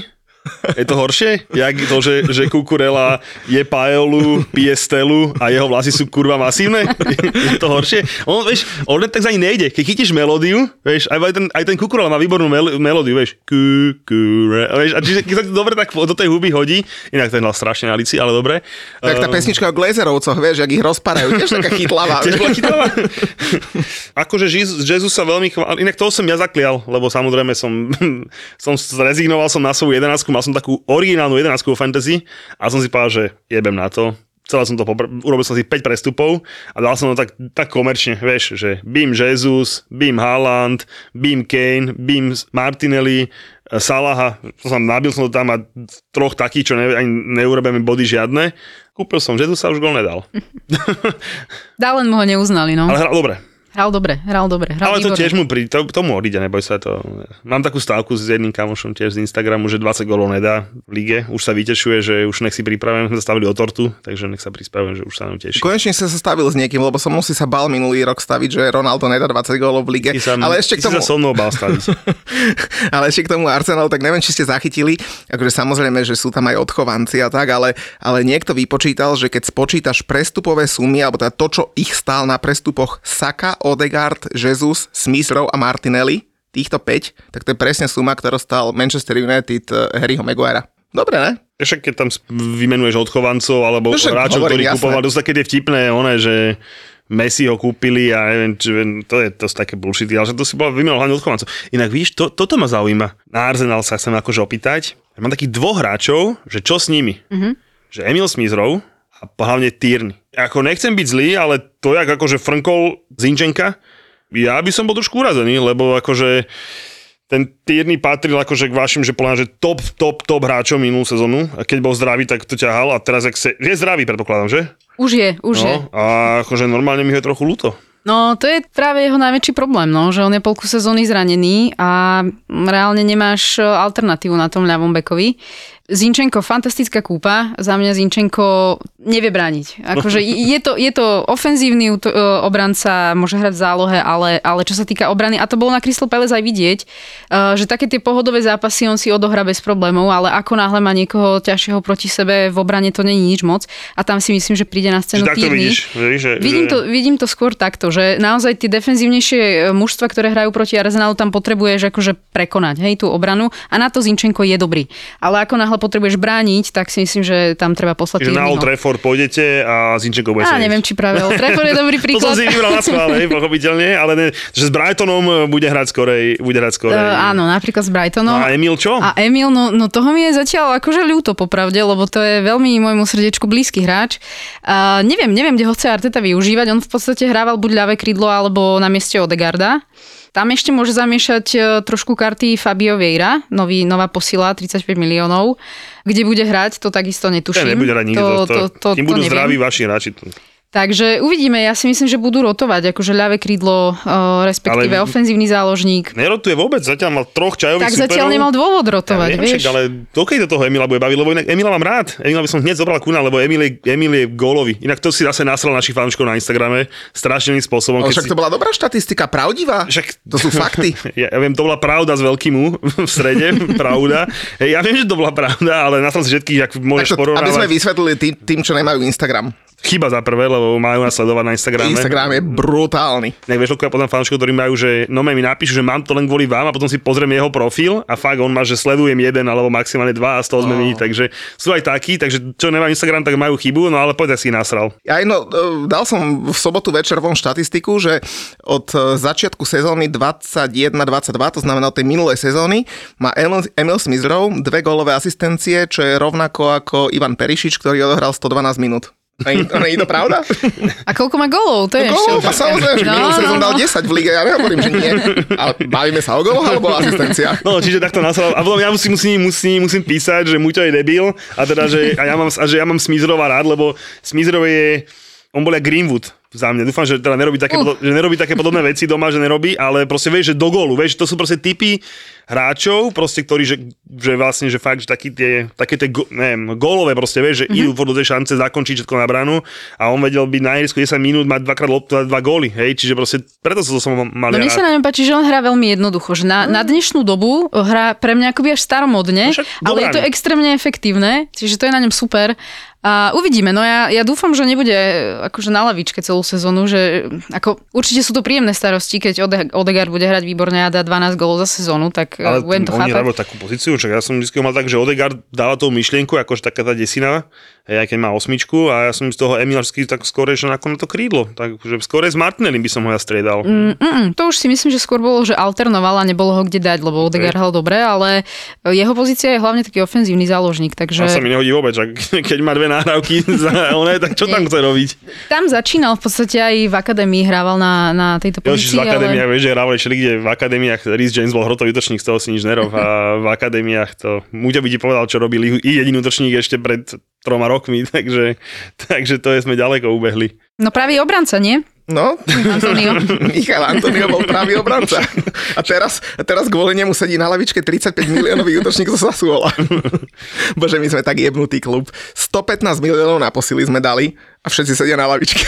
Je to horšie? Jak to, že, že kukurela je paelu, pije stelu a jeho vlasy sú kurva masívne? Je to horšie? On, vieš, on tak za ní nejde. Keď chytíš melódiu, vieš, aj ten, aj ten kukurela má výbornú mel- melódiu, vieš. Kukure, vieš, a čiže keď sa to dobre tak do tej huby hodí, inak ten hlas strašne na lici, ale dobre. Tak tá Ehm, pesnička o Glazerovcoch, vieš, jak ich rozparajú, tiež taká chytlavá. Tiež bola chytlavá. akože Jesus sa veľmi chvál, inak toho som ja zaklial, lebo samozrejme som, som rezignoval som na svoju jedenáctku, mal som takú originálnu jedenáctku vo fantasy a som si povedal, že jebem na to. Celé som to popr- urobil som si 5 prestupov a dal som to tak, tak komerčne, vieš, že Bim Jesus, Bim Haaland, Bim Kane, Bim Martinelli, Salaha, to som nabil som to tam a troch takých, čo ne, ani neurobíme body žiadne. Kúpil som Jezusa, už gol nedal. Dá len mu ho neuznali, no. Ale hral dobre. Hral dobre, hral dobre. Hral Ale to výborne. tiež mu pri, to, tomu odíde, neboj sa to. Mám takú stávku s jedným kamošom tiež z Instagramu, že 20 golov nedá v lige. Už sa vytešuje, že už nech si pripravujem, sme stavili o tortu, takže nech sa pripravujem, že už sa nám teší. Konečne sa stavil s niekým, lebo som musí sa bal minulý rok staviť, že Ronaldo nedá 20 gólov v lige. Sa, ale ešte k tomu... sa so mnou bál staviť. ale ešte k tomu Arsenal, tak neviem, či ste zachytili, akože samozrejme, že sú tam aj odchovanci a tak, ale, ale niekto vypočítal, že keď spočítaš prestupové sumy, alebo teda to, čo ich stál na prestupoch Saka, Odegaard, Jesus, Smith Rowe a Martinelli, týchto 5, tak to je presne suma, ktorú stal Manchester United eh, Harryho Maguirea. Dobre, ne? Však keď tam vymenuješ odchovancov alebo No hráčov, ktorí kupovali, to sa keď je vtipné, one, že Messi ho kúpili a neviem, či, to je to také bullshity, ale že to si bola vymenil hlavne odchovancov. Inak víš, to, toto ma zaujíma. Na Arsenal sa chcem akože opýtať. Mám takých dvoch hráčov, že čo s nimi? Mm-hmm. Že Emil Smizrov a hlavne Tierney. Ako nechcem byť zlý, ale to jak akože frnkol Zinčenka, ja by som bol trošku urazený, lebo akože ten Tierney patril akože k vašim, že podľa že top, top, top hráčom minulú sezónu. A keď bol zdravý, tak to ťahal a teraz, ak se, je zdravý, predpokladám, že? Už je, už je. No, a akože normálne mi je trochu ľúto. No, to je práve jeho najväčší problém, no, že on je polku sezóny zranený a reálne nemáš e, alternatívu na tom ľavom bekovi. Zinčenko, fantastická kúpa. Za mňa Zinčenko nevie brániť. Akože je to, je to ofenzívny e, obranca, môže hrať v zálohe, ale, ale čo sa týka obrany, a to bolo na Crystal Palace aj vidieť, e, že také tie pohodové zápasy on si odohrá bez problémov, ale ako náhle má niekoho ťažšieho proti sebe v obrane, to není nič moc. A tam si myslím, že príde na scénu že, Vidím to, vidím to skôr takto, že naozaj tie defenzívnejšie e, mužstva, ktoré hrajú proti Arsenalu, tam potrebuješ akože prekonať hej, tú obranu a na to Zinčenko je dobrý. Ale ako náhle potrebuješ brániť, tak si myslím, že tam treba poslať Čiže na Old. Trafford pôjdete a Zinčenko bude sedieť. neviem, či práve Old Trafford je dobrý To príklad. som si vybral na schvál, hej, pochopiteľne, ale ne, že s Brightonom bude hrať skorej, bude hrať skorej. Uh, áno, napríklad s Brightonom. No a Emil čo? A Emil, no, no toho mi je zatiaľ akože ľúto popravde, lebo to je veľmi môjmu srdiečku blízky hráč. Uh, neviem, neviem, kde ho chce Arteta využívať. On v podstate hrával buď ľavé krídlo alebo na mieste Odegarda. Tam ešte môže zamiešať e, trošku karty Fabio Vieira, nový, nová posila, 35 miliónov. Kde bude hrať, to takisto netuším. nebude hrať nikto. to, To, to, to, to budú neviem. zdraví vaši hráči. To... Takže uvidíme, ja si myslím, že budú rotovať, akože ľavé krídlo, uh, respektíve Ale- ofenzívny záložník. Nerotuje vôbec, zatiaľ mal troch čajových Tak superov. zatiaľ nemal dôvod Ja rotovať, viem, vieš. však, ale dokedy to toho Emila bude baviť, lebo inak Emila mám rád. Emila by som hneď zobral kuna, lebo Emil je, Emil je gólový. Inak to si zase nasral našich fanúškov na Instagrame strašným spôsobom. Ale však si... to bola dobrá štatistika, pravdivá. Však- To sú fakty. Ja, ja viem, to bola pravda s veľkým U v strede, pravda. Hej, ja viem, že to bola pravda, ale nasral si všetkých, ak môžeš Takto, aby sme porovnávať. vysvetlili tým, tým, čo nemajú Instagram. Chyba za prvé, lebo majú nás sledovať na Instagrame. Instagram je brutálny. Tak vieš, koľko ja potom fanúšikov, ktorí majú, že no mi napíšu, že mám to len kvôli vám a potom si pozriem jeho profil a fakt on má, že sledujem jeden alebo maximálne dva a z toho sme my, takže sú aj takí, takže čo nemajú Instagram, tak majú chybu, no ale poď si nasral. Ja no, e, dal som v sobotu večer von štatistiku, že od e, začiatku sezóny 21-22, to znamená od tej minulej sezóny, má Emil, Smizrov dve gólové asistencie, čo je rovnako ako Ivan Perišič, ktorý odohral 112 minút. Není to, není to pravda? A koľko má golov? To je ešte Gólov, a samozrejme, že No, minulú no, sezón no. dal 10 v lige, ja nehovorím, že nie. Ale bavíme sa o goloch alebo o asistenciách? No, čiže takto nasral. A potom ja musím, musím, musím, musím písať, že Muťo je debil a teda, že, a ja mám, a že ja mám Smizrova rád, lebo Smizrov je, on bol jak Greenwood za mňa. Dúfam, že teda nerobí také, Uh. podo- že nerobí také podobné veci doma, že nerobí, ale proste vieš, že do gólu, vieš, to sú proste typy hráčov, proste, ktorí, že, že vlastne, že fakt, že taký tie, také tie, neviem, gólové proste, vieš, že mm-hmm. idú do tej šance zakončiť všetko na branu a on vedel byť na ihrisku 10 minút, mať dvakrát loptu a dva góly, hej, čiže proste, preto som to som mal No mne sa na ňom páči, že on hrá veľmi jednoducho, že na, na dnešnú dobu hrá pre mňa akoby až staromodne, No však ale je to extrémne efektívne, čiže to je na ňom super. A uvidíme, no ja, ja dúfam, že nebude akože na lavičke celú sezónu, že ako, určite sú to príjemné starosti, keď Ode, Odegaard bude hrať výborne a dá 12 golov za sezónu, tak Ale budem to oni chápať. takú pozíciu, že ja som vždy mal tak, že Odegaard dáva tú myšlienku, akože taká tá desina, aj keď má osmičku a ja som z toho Emilarsky tak skôr, že ako na to krídlo. Takže skôr s Martinellim by som ho ja striedal. Mm. Mm, to už si myslím, že skôr bolo, že alternoval a nebolo ho kde dať, lebo Odegaard hral dobre, ale jeho pozícia je hlavne taký ofenzívny záložník, takže... A sa mi nehodí vôbec, keď má dve nahrávky za oné, tak čo tam chce robiť? Tam začínal v podstate aj v akadémii, hrával na, na tejto Jožiš pozícii, v akadémiách, ale... vieš, že hrávali všelikde v akadémiách, Rhys James bol hrotový útočník, z toho si nič nerov a v akadémiách to, Muťo by ti povedal, čo robil i jediný útočník ešte pred troma rokmi, takže, takže to je, sme ďaleko ubehli. No pravý obranca, nie? No, Antonio. Michal Antonio bol pravý obranca. A teraz, a teraz kvôli nemu sedí na lavičke 35 miliónový útočník zo Sassuola. Bože, my sme tak jebnutý klub. 115 miliónov na posily sme dali a všetci sedia na lavičke.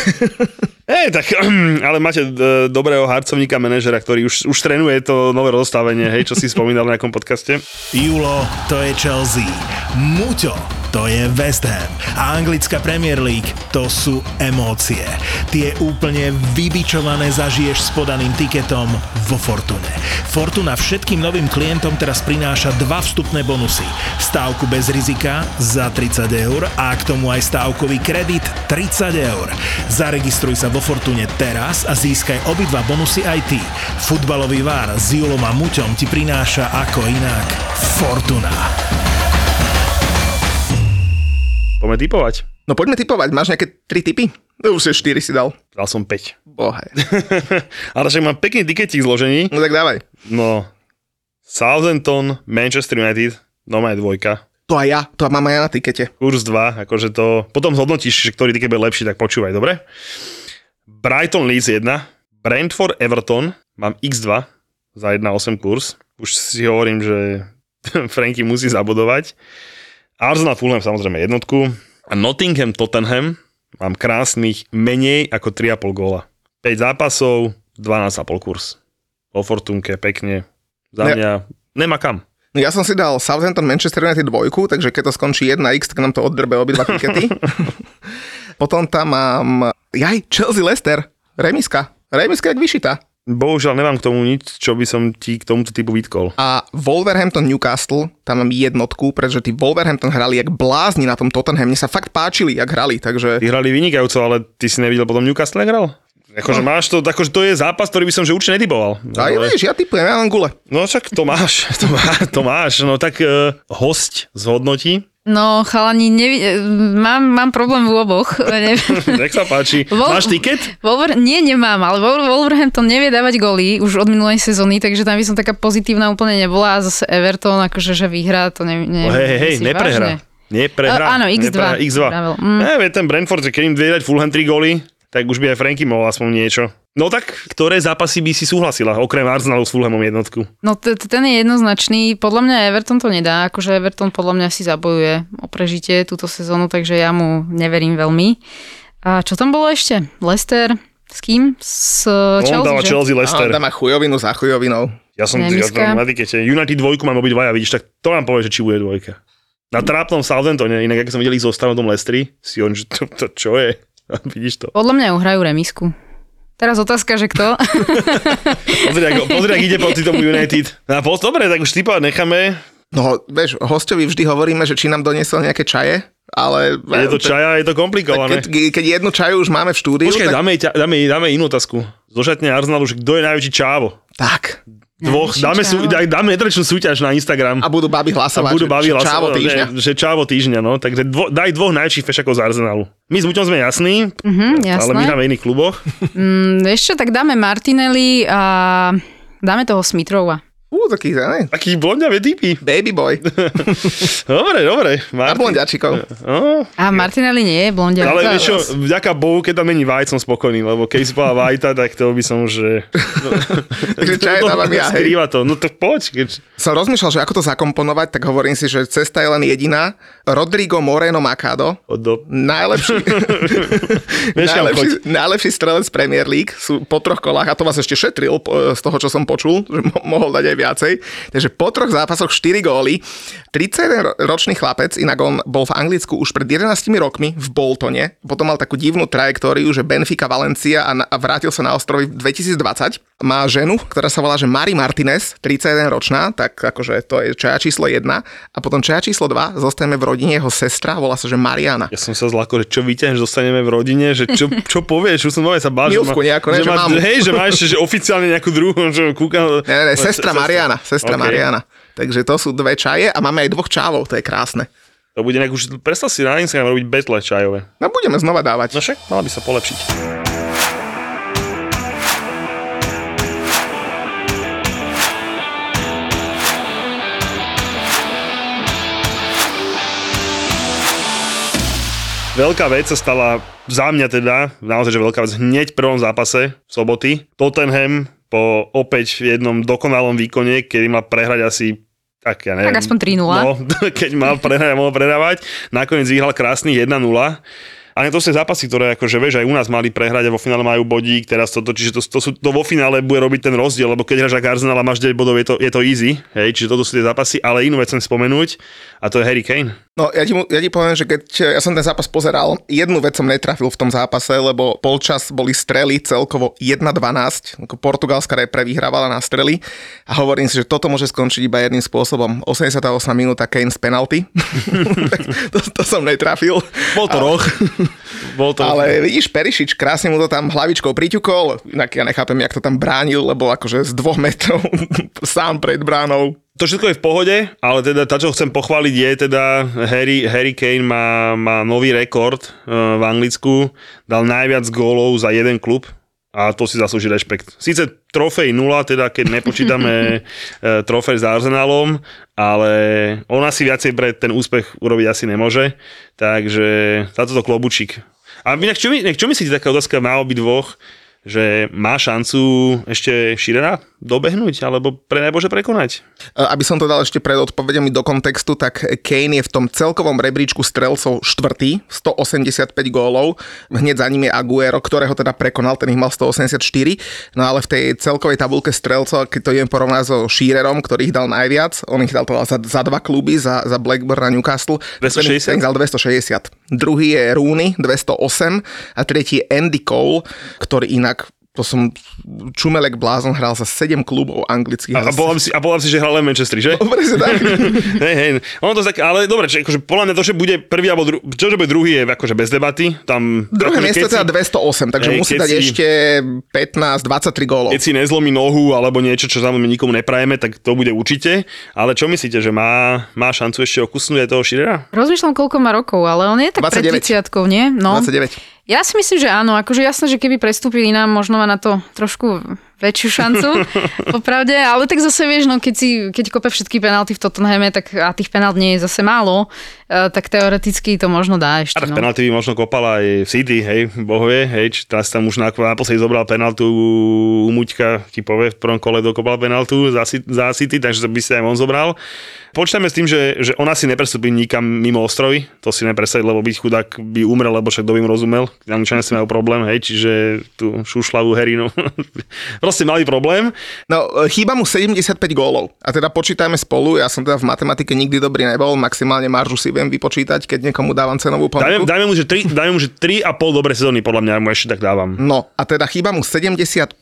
Ej, tak, ale máte e, dobrého harcovníka, manažera, ktorý už, už trénuje to nové rozstavenie, hej, čo si spomínal v nejakom podcaste. Julo, to je Chelsea. Muťo, to je West Ham. A anglická Premier League, to sú emócie. Tie úplne vybičované zažiješ s podaným tiketom vo Fortune. Fortuna všetkým novým klientom teraz prináša dva vstupné bonusy. Stávku bez rizika za 30 eur a k tomu aj stávkový kredit 30 eur. Zaregistruj sa vo Fortune teraz a získaj obidva bonusy aj ty. Futbalový vár s Julom a Muťom ti prináša ako inak Fortuna. Poďme typovať. No poďme typovať, máš nejaké tri typy? No už si 4 si dal. Dal som 5. Bohe. ale však mám pekný tiketík zložení. No tak dávaj. No, Southampton, Manchester United, no aj dvojka. To aj ja, to mám aj ja na tikete. Kurs 2, akože to... Potom zhodnotíš, že ktorý tiket bude lepší, tak počúvaj, dobre? Brighton Leeds 1, Brentford Everton, mám x2 za 1,8 kurz. Už si hovorím, že Franky musí zabudovať. Arsenal Fulham samozrejme jednotku. A Nottingham Tottenham mám krásnych menej ako 3,5 góla. 5 zápasov, 12,5 kurz. O Fortunke, pekne. Za Ne- mňa nemá kam. No ja som si dal Southampton Manchester United dvojku, takže keď to skončí 1x, tak nám to oddrbe obidva tikety. Potom tam mám, jaj, Chelsea Leicester, remiska. Remiska jak vyšitá. Bohužiaľ nemám k tomu nič, čo by som ti k tomuto typu vytkol. A Wolverhampton Newcastle, tam mám jednotku, pretože tí Wolverhampton hrali jak blázni na tom Tottenham. Mne sa fakt páčili, jak hrali, takže... Ty hrali vynikajúco, ale ty si nevidel potom Newcastle hral? Akože máš to, akože to je zápas, ktorý by som že určite netypoval. A ja vieš, ja typujem, ja mám gule. No však to máš, to, má, to máš. No tak uh, host zhodnotí. No, chalani, nevi- e, mám, mám problém v oboch. Neviem. Nech sa páči. Vol- Máš tiket? Wolver- nie, nemám, ale Wol- Wolverhampton nevie dávať goly už od minulej sezóny, takže tam by som taká pozitívna úplne nebola a zase Everton, akože že vyhrá, to ne, ne, Oh, hej, hej, neprehra. vážne? Neprehra. A- áno, X2. Neprehra, X2. Vravel. Mm. Ne, ten Brentford, že keď im vie dať Fulham 3 góly, tak už by aj Franky mohol aspoň niečo. No tak, ktoré zápasy by si súhlasila, okrem Arsenalu s Fulhamom jednotku? No t- t- ten je jednoznačný. Podľa mňa Everton to nedá, akože Everton podľa mňa si zabojuje o prežitie túto sezónu, takže ja mu neverím veľmi. A čo tam bolo ešte? Leicester? S kým? S On Chelsea, dáva že? Chelsea A Leicester. dáma chujovinu za chujovinou. Ja som ja Remiska. som na tikete. United dvojku mám obidvaja, vidíš, tak to nám povie, že či bude dvojka. Na trápnom Southamptone, inak ako som videl ich zostavu v tom Leicestri, si on, že to, to čo je? Vidíš to? Podľa mňa uhrajú remisku. Teraz otázka, že kto? Pozri, ako, pozri, ak ide proti tomu United. No a po, dobre, tak už typovať necháme. No, vieš, hostovi vždy hovoríme, že či nám doniesol nejaké čaje, ale... Je to čaja, je to komplikované. Keď, keď jednu čaju už máme v štúdiu, Počkaj, tak... dáme, dáme, dáme inú otázku. Zožatne Arsenalu, že kto je najväčší čávo? tak. Dvoch, dáme, sú, dáme netrečnú súťaž na Instagram. A budú baby A hlasovať, budú baví že čávo týždňa. Že, že čávo týždňa, no. Takže dvo, daj dvoch najväčších fešakov z Arsenalu. My s Muťom sme jasní, Mhm, ale my jasné. v iných kluboch. Mm, ešte tak dáme Martinelli a dáme toho Smithrova. Ú, taký, ne? Taký blondiavé typy. Baby boy. Dobre, dobre. A Martin. blondiačikov. No, A Martinelli nie je blondia. ale vieš čo, vďaka Bohu, keď tam není White, som spokojný, lebo keď si povedal Whitea, tak to by som, že... Takže čaje dávam ja, hej. Skrýva to, no to poď. Keď... Som rozmýšľal, že ako to zakomponovať, tak hovorím si, že cesta je len jediná. Rodrigo Moreno Macado, Do... najlepší, Vieš, najlepší, najlepší strelec Premier League sú po troch kolách a to vás ešte šetril z toho, čo som počul, že mo- mohol dať aj viacej. Takže po troch zápasoch 4 góly. 31 ro- ročný chlapec, inak on bol v Anglicku už pred 11 rokmi v Boltone, potom mal takú divnú trajektóriu, že Benfica Valencia a, a vrátil sa na ostrovy v 2020. Má ženu, ktorá sa volá, že Mari Martinez, 31 ročná, tak akože to je čaja číslo 1. A potom čaja číslo 2, zostaneme v rodine jeho sestra, volá sa, že Mariana. Ja som sa zlako, že čo vyťahneš, zostaneme v rodine, že čo, čo povieš, už som nové sa bál, že Milvku nejakú, ne, že, že má, hej, že má ešte že oficiálne nejakú druhú, že kúkam. Ne, ne, ne, sestra Mariana, sestra Ok. Mariana. Takže to sú dve čaje a máme aj dvoch čávov, to je krásne. To bude nejak už, predstav si na Instagram robiť betle čajové. No budeme znova dávať. No však, mala by sa polepšiť. Veľká vec sa stala za mňa teda, naozaj, že veľká vec, hneď v prvom zápase soboty. Tottenham po opäť v jednom dokonalom výkone, kedy mal prehrať asi tak ja neviem. Tak aspoň 3:0. No, keď mal prehrať, mohol prehrávať. Nakoniec vyhral krásny 1-0. Ale to sú zápasy, ktoré akože vieš, aj u nás mali prehrať a vo finále majú bodík, teraz toto, čiže to, to, sú, to vo finále bude robiť ten rozdiel, lebo keď hráš ako Arsenal a máš 9 bodov, je to, je to easy, hej, čiže toto sú tie zápasy, ale inú vec chcem spomenúť a to je Harry Kane. No ja ti, ja ti poviem, že keď ja som ten zápas pozeral, jednu vec som netrafil v tom zápase, lebo polčas boli strely celkovo 1-12, ako portugalská repre vyhrávala na strely a hovorím si, že toto môže skončiť iba jedným spôsobom. 88 minúta Kane z penalty. To, to som netrafil. Bol to roh. Bol to Ale vidíš, Perišič krásne mu to tam hlavičkou priťukol, inak ja nechápem, jak to tam bránil, lebo akože z dvoch metrov sám pred bránou. To všetko je v pohode, ale teda to, čo chcem pochváliť je teda Harry, Harry Kane má, má nový rekord uh, v Anglicku, dal najviac gólov za jeden klub a to si zaslúži rešpekt. Sice trofej 0, teda keď nepočítame uh, trofej s Arsenalom, ale on asi viacej pre ten úspech urobiť asi nemôže, takže za toto klobučík. A inak čo, my, čo myslíte taká otázka na obi dvoch, že má šancu ešte Širera dobehnúť, alebo pre najbože prekonať? E, Aby som to dal ešte pred odpovediami do kontextu, tak Kane je v tom celkovom rebríčku strelcov štvrtý, 185 gólov. Hneď za ním je Aguero, ktorého teda prekonal, ten ich mal 184. No ale v tej celkovej tabulke strelcov, keď to idem porovnať so Shearerom, ktorý ich dal najviac, on ich dal teda za, za dva kluby, za, za Blackburn a Newcastle. 260? Ten ich dal 260. Druhý je Rooney, 208 a tretí je Andy Cole, ktorý inak to som čumelek blázon, hral za 7 klubov anglických. A, a, volám si, a volám si, že hral len Manchester, že? Presne tak. hej, hej. Ono to tak, ale dobre, že akože podľa mňa to, že bude prvý alebo druhý, čo, že bude druhý je akože bez debaty. Tam, Druhé akože miesto keď teda si- 208, takže Hej, musí dať si- ešte 15-23 gólov. Keď si nezlomí nohu alebo niečo, čo samozrejme nikomu neprajeme, tak to bude určite. Ale čo myslíte, že má, má šancu ešte okusnúť aj toho Širera? Rozmýšľam, koľko má rokov, ale on je tak 29. pred 30 nie? No. 29. Ja si myslím, že áno. Akože jasné, že keby prestúpili nám, možno má na to trošku väčšiu šancu, popravde, ale tak zase vieš, no keď, si, keď kope všetky penalty v Tottenhame, tak a tých penalt nie je zase málo, eh, tak teoreticky to možno dá ešte. A tak No. penalty by možno kopal aj v City, hej, bohovie, hej, či teraz tam už na- naposledy zobral penaltu u Muťka, ti povie, v prvom kole dokopal penaltu za, za City, takže by si aj on zobral. Počítajme s tým, že, že ona si neprestúpi nikam mimo ostrovy, to si nepredstaviť, lebo byť chudák by umrel, lebo však kto by mu rozumel, Angličania si majú problém, hej, čiže tú šušlavú herinu, proste mali problém. No, e, chýba mu 75 gólov. A teda počítajme spolu, ja som teda v matematike nikdy dobrý nebol, maximálne maržu si viem vypočítať, keď niekomu dávam cenovú Dajme, ponuku. dajme, mu, že 3, dajme mu, že 3,5 dobré sezóny, podľa mňa mu ešte tak dávam. No, a teda chýba mu 75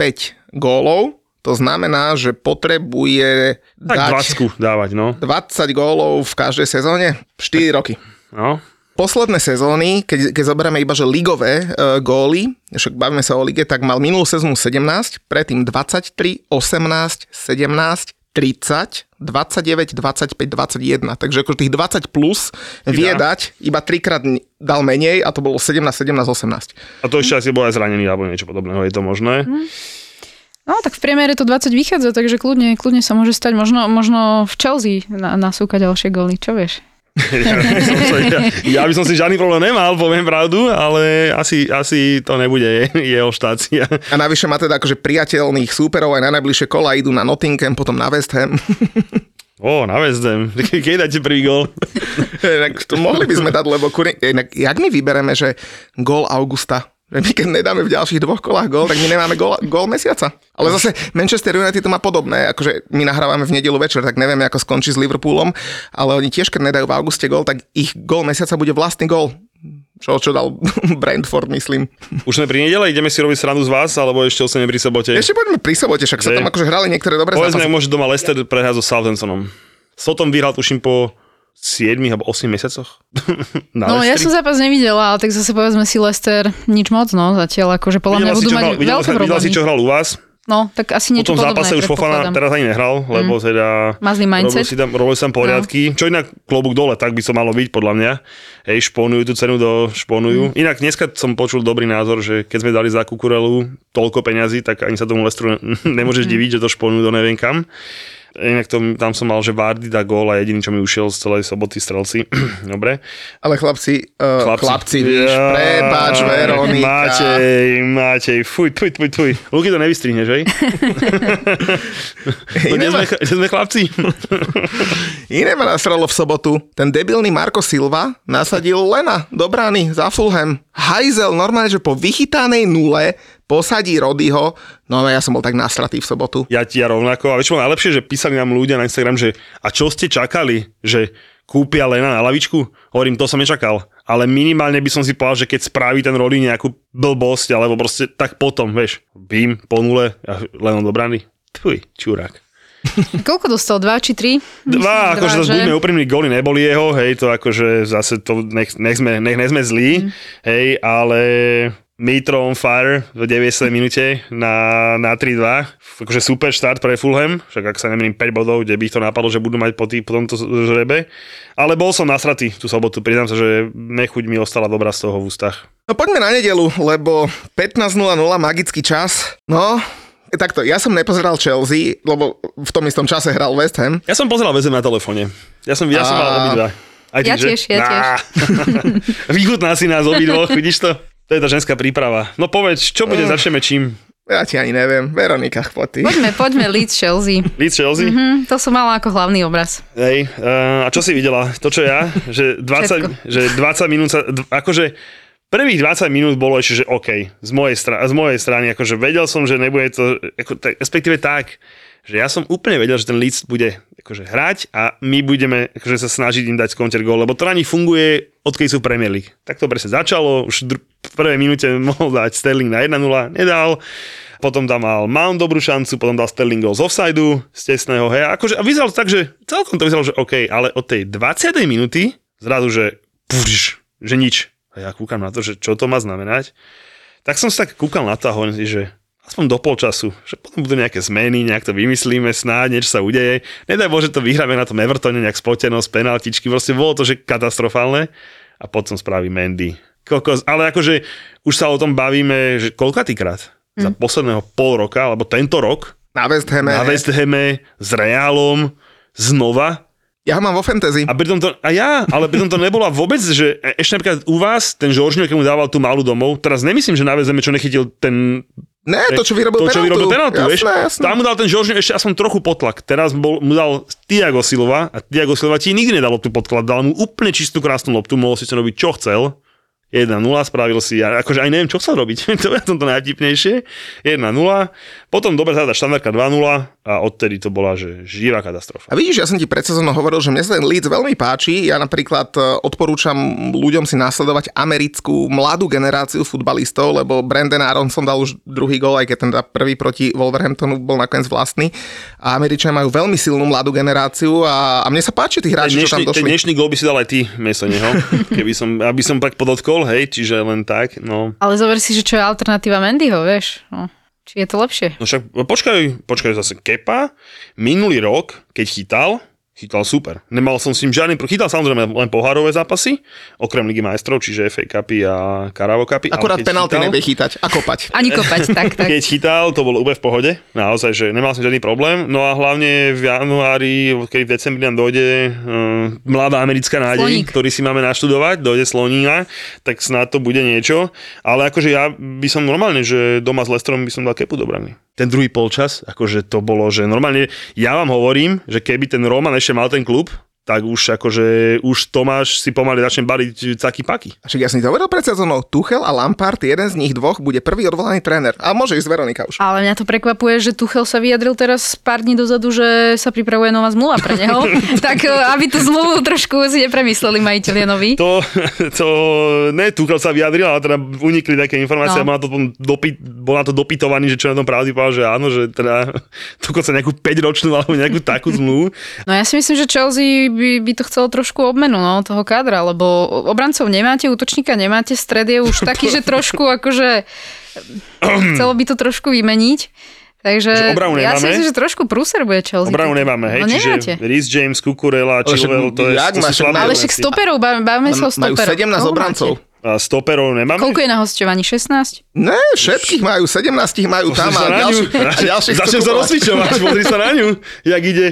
gólov, to znamená, že potrebuje Tak dať 20 dávať, no. 20 gólov v každej sezóne, 4 roky. no. Posledné sezóny, keď, keď zoberieme iba, že ligové e, góly, však bavíme sa o lige, tak mal minulú sezónu 17, predtým 23, 18, 17, 30, 29, 25, 21. Takže ako tých 20 plus vie dať, iba trikrát dal menej a to bolo 17, 17, 18. A to ešte asi bol aj zranený alebo niečo podobného, je to možné? No tak v priemere to 20 vychádza, takže kľudne, kľudne sa môže stať. Možno, možno v Chelsea na, nasúka ďalšie góly, čo vieš? Ja by, som ja, by som si žiadny problém nemal, poviem pravdu, ale asi, asi to nebude je- jeho štácia. A navyše má teda akože priateľných súperov aj na najbližšie kola idú na Nottingham, potom na West Ham. Ó, na West Ham. Keď dáte prvý gol? Inak to mohli by sme dať, lebo kuri... Inak, jak my vybereme, že gól Augusta že my keď nedáme v ďalších dvoch kolách gól, tak my nemáme gól, gól mesiaca. Ale zase Manchester United to má podobné, akože my nahrávame v nedelu večer, tak nevieme, ako skončí s Liverpoolom, ale oni tiež, keď nedajú v auguste gól, tak ich gól mesiaca bude vlastný gól. Čo, čo dal Brentford, myslím. Už sme pri nedele, ideme si robiť srandu z vás, alebo ešte ostane pri sobote? Ešte poďme pri sobote, však sa tam akože hrali niektoré dobré Povedzme, zápasy. ak môže doma Leicester prehrať so Southamptonom. Sotom vyhral, tuším, po 7 alebo 8 mesiacoch. Na No ja Leicesteri. som zápas nevidela, ale tak zase povedzme si Lester nič moc, no zatiaľ akože podľa mňa budú mať hral, videla, veľké videla si, čo hral u vás. No, tak asi Po niečo tom podobné, zápase už Fofana teraz ani nehral, lebo teda Má zlý robil mindset. si tam, robil si tam poriadky, čo inak klobúk dole, tak by to malo byť podľa mňa. Hej, šponujú tú cenu do šponujú. Inak dneska som počul dobrý názor, že keď sme dali za Kukurelu toľko peňazí, tak ani sa tomu Lestru nemôžeš diviť, že to šponujú do neviem kam. Inak to, tam som mal, že Vardy dá gól a jediný, čo mi ušiel z celej soboty strelci. Dobre. Ale chlapci, uh, chlapci, chlapci víš, Ja, prepáč, Veronika. Matej, Matej, fuj, tuj, tuj, tuj. Luky to nevystrihneš, hej? no, kde, sme, sme chlapci? Iné ma nasralo v sobotu. Ten debilný Marko Silva nasadil Lena do brány za Fulham. Hajzel normálne, že po vychytanej nule posadí Rodyho. No ja som bol tak nasratý v sobotu. Ja ti ja rovnako. A vieš, čo najlepšie, že písali nám ľudia na Instagram, že a čo ste čakali, že kúpia Lena na lavičku? Hovorím, to som nečakal. Ale minimálne by som si povedal, že keď spraví ten Rody nejakú blbosť, alebo proste tak potom, vieš, bím, po nule a Lenon do brany. Tuj, čurák. Koľko dostal? Dva či tri? Dva, Myslím, akože zase že? buďme úprimní, góly neboli jeho, hej, to akože zase to nech, nech, sme, nech, nech sme zlí, Mhm. hej, ale Mitro on fire v 90 minúte na, na 3-2. Akože super štart pre Fulham, však ak sa nemýlim 5 bodov, kde by ich to napadlo, že budú mať po, tý, po tomto žrebe. Ale bol som nasratý tú sobotu, priznám sa, že nechuť mi ostala dobrá z toho v ústach. No poďme na nedelu, lebo 15.00 magický čas. No, takto, ja som nepozeral Chelsea, lebo v tom istom čase hral West Ham. Ja som pozeral väzem na telefóne. Ja som, ja som A- mal obidva. Aj Ja tiež, ja tiež. Vychutná si nás obidvoch, vidíš to? To je tá ženská príprava. No povedz, čo bude, Mm. začneme čím? Ja ti ani neviem. Veronika, chpoď ty. Poďme, poďme Leeds Chelsea. Leeds Chelsea? Hm, to som mala ako hlavný obraz. Hej, uh, a čo si videla? To, čo ja? Že 20, že 20 minút sa, akože prvých 20 minút bolo ešte, že OK, z mojej, stra- z mojej strany, akože vedel som, že nebude to, ako, tak, respektíve tak, že ja som úplne vedel, že ten Leeds bude akože hrať a my budeme akože sa snažiť im dať counter goal, lebo to na nich funguje, odkedy sú Premier League. Tak to presne začalo, už dr- v prvej minúte mohol dať Sterling na 1-0, nedal, potom tam mal Mount dobrú šancu, potom dal Sterling gol z offsideu, z tesného, hej, akože, a vyzeralo to tak, že celkom to vyzeralo, že OK, ale od tej 20. minúty zrazu, že púš, že nič. A ja kúkam na to, že čo to má znamenať. Tak som sa tak kúkal na to a hovorím si, že aspoň do polčasu, že potom budú nejaké zmeny, nejak to vymyslíme, snáď niečo sa udeje. Nedaj Bože, to vyhráme na tom Evertone nejak spotenosť, penaltičky, proste bolo to, že katastrofálne. A potom spraví Mandy. Kokos, ale akože už sa o tom bavíme, že koľkatýkrát za posledného pol roka, alebo tento rok, Na West Hame. na West Hame s Realom, znova, Ja ho mám vo fantasy. a pritom to, a ja, ale pritom to nebola vôbec, že e- ešte napríklad u vás, ten Žoržňo, keď mu dával tú malú domov, teraz nemyslím, že na VZM, čo nechytil ten... Ne, to, čo vyrobil to, čo penaltu. vyrobil penaltu, vieš? jasné, jasné. Tam mu dal ten Žoržňo ešte aspoň trochu potlak. Teraz bol, mu dal Tiago Silva a Tiago Silva ti nikdy nedal tu podklad, dal mu úplne čistú krásnu loptu, mohol si sa robiť čo chcel. 1-0, spravil si, a akože aj neviem, čo chcel robiť, to je to najvtipnejšie. 1-0, potom dobre záda štandardka 2-0 a odtedy to bola, že živá katastrofa. A vidíš, ja som ti pred sezónou hovoril, že mne sa ten Leeds veľmi páči. Ja napríklad e, odporúčam ľuďom si nasledovať americkú mladú generáciu futbalistov, lebo Brandon Aronson dal už druhý gól, aj keď ten prvý proti Wolverhamptonu bol nakoniec vlastný. A Američania majú veľmi silnú mladú generáciu a, a mne sa páči tí hráči, čo tam dnešný, ten došli. dnešný gol by si dal aj ty, miesto neho, keby som, aby som tak podotkol, hej, čiže len tak, no. Ale zober si, že čo je alternatíva Mendyho, vieš. No, či je to lepšie? No však počkaj, počkaj zase Kepa, minulý rok, keď chytal, chytal super. Nemal som s ním žiadny, chytal samozrejme len pohárové zápasy, okrem Ligy majstrov, čiže FA Cupy a Caravo Cupy. Akurát penalty chytal- nevie chytať a kopať. Ani kopať, tak, tak. Keď chytal, to bolo úplne v pohode. Naozaj, že nemal som žiadny problém. No a hlavne v januári, keď v decembri nám dojde uh, mladá americká nádej, Sloník. ktorý si máme naštudovať, dojde Slonína, tak snad to bude niečo. Ale akože ja by som normálne, že doma s Lestrom by som dal kepu do brany. Ten druhý polčas, akože to bolo, že normálne, ja vám hovorím, že keby ten Roman ešte mal ten klub, tak už akože už Tomáš si pomaly začne baliť caky paky. A však ja som ti hovoril pred sezónou, Tuchel a Lampard, jeden z nich dvoch, bude prvý odvolaný tréner. A môže ísť Veronika už. Ale mňa to prekvapuje, že Tuchel sa vyjadril teraz pár dní dozadu, že sa pripravuje nová zmluva pre neho. tak e, aby tú zmluvu trošku si nepremysleli majiteľia noví. To, to ne, Tuchel sa vyjadril, ale teda unikli také informácie, No. bol, na to, dopy, bol na to dopytovaný, že čo na tom pravdy povedal, že áno, že teda dokonca nejakú 5-ročnú alebo nejakú takú zmluvu. No ja si myslím, že Chelsea by, by to chcelo trošku obmenu no, toho kádra, lebo obrancov nemáte, útočníka nemáte, stred je už taký, že trošku akože chcelo by to trošku vymeniť. Takže Že obranu ja si nemáme? myslím, že trošku prúser bude Chelsea. Obranu nemáme, hej, No čiže. Rhys James, Kukurela, Chilwell, to, je, jak to máš- slabé Ale však stoperov, bavíme, sa o Majú stoperoch. 17 Koho obrancov. máte? A stoperov nemáme? Koľko je na hostovaní? 16? Ne, všetkých majú, 17 ich majú tam a ďalší, ďalších Začnem sa rozsvičovať, pozri sa na ňu, jak ide.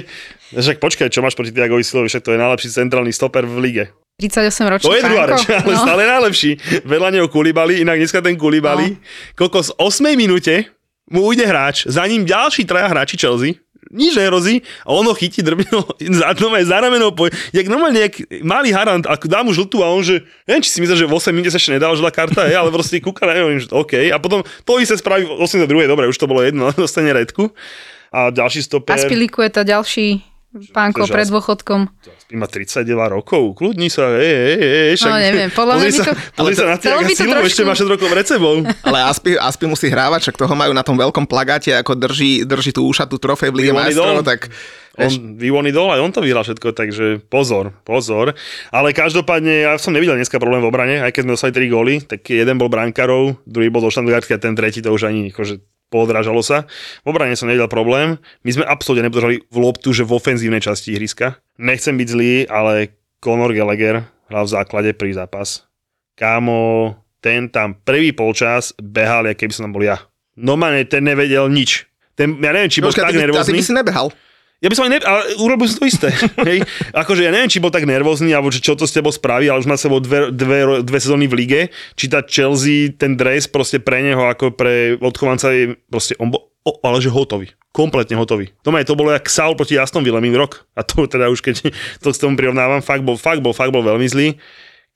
Však počkaj, čo máš proti Tiagovi Silovi, však to je najlepší centrálny stoper v lige. 38 ročný To je druhá reč, ale No. stále najlepší. Vedľa neho Kulibali, inak dneska ten Kulibali, No. koľko z 8 minúte mu ujde hráč, za ním ďalší traja hráči Chelsea, nič nehrozí a on ho chytí drbino za, no, za rameno, po, jak normálne, jak malý harant, a dá mu žltú a on, že neviem, či si myslel, že v 8 minúte sa ešte nedala žltá karta, je, ale proste kúka na neho, že OK. A potom to isté spraví v 82. Dobre, už to bolo jedno, dostane redku. A ďalší stoper... Aspiliku je tá ďalší pánko Akože pred dôchodkom. Má 32 rokov, kľudni sa, hej, hej, hej, však... No, neviem, podľa mňa by sa, to- pozri sa na to Silvu, trošku- ešte má 6 rokov pred sebou. Ale Aspi, Aspi musí hrávať, však toho majú na tom veľkom plagáte, ako drží, drží tú ušatú trofej v Lige majstrov, tak On vyvoný dol, aj on to vyhral všetko, takže pozor, pozor. Ale každopádne, ja som nevidel dneska problém v obrane, aj keď sme dostali 3 góly, tak jeden bol brankárov, druhý bol do štandardky a ten tretí to už ani akože podrážalo sa. V obrane som nevidel problém. My sme absolútne nepodržali v loptu, že v ofenzívnej časti ihriska. Nechcem byť zlý, ale Conor Gallagher hral v základe pri zápas. Kámo, ten tam prvý polčas behal, ako keby som tam bol ja. Normálne ten nevedel nič. Ten, ja neviem, či bol tak by- a ty nervózny. by si nebehal. Ja by som aj ne... Ale urobil som to isté. Hej. Akože ja neviem, či bol tak nervózny, alebo čo to s tebou spraví, ale už má sebou dve, dve, dve sezóny v lige. Či tá Chelsea, ten dres proste pre neho ako pre odchovanca je proste on bol, o, ale že hotový. Kompletne hotový. To, to bolo jak Saul proti Aston Villa minulý rok. A to teda už keď to s tomu prirovnávam, fakt bol, fakt bol, fakt bol veľmi zlý.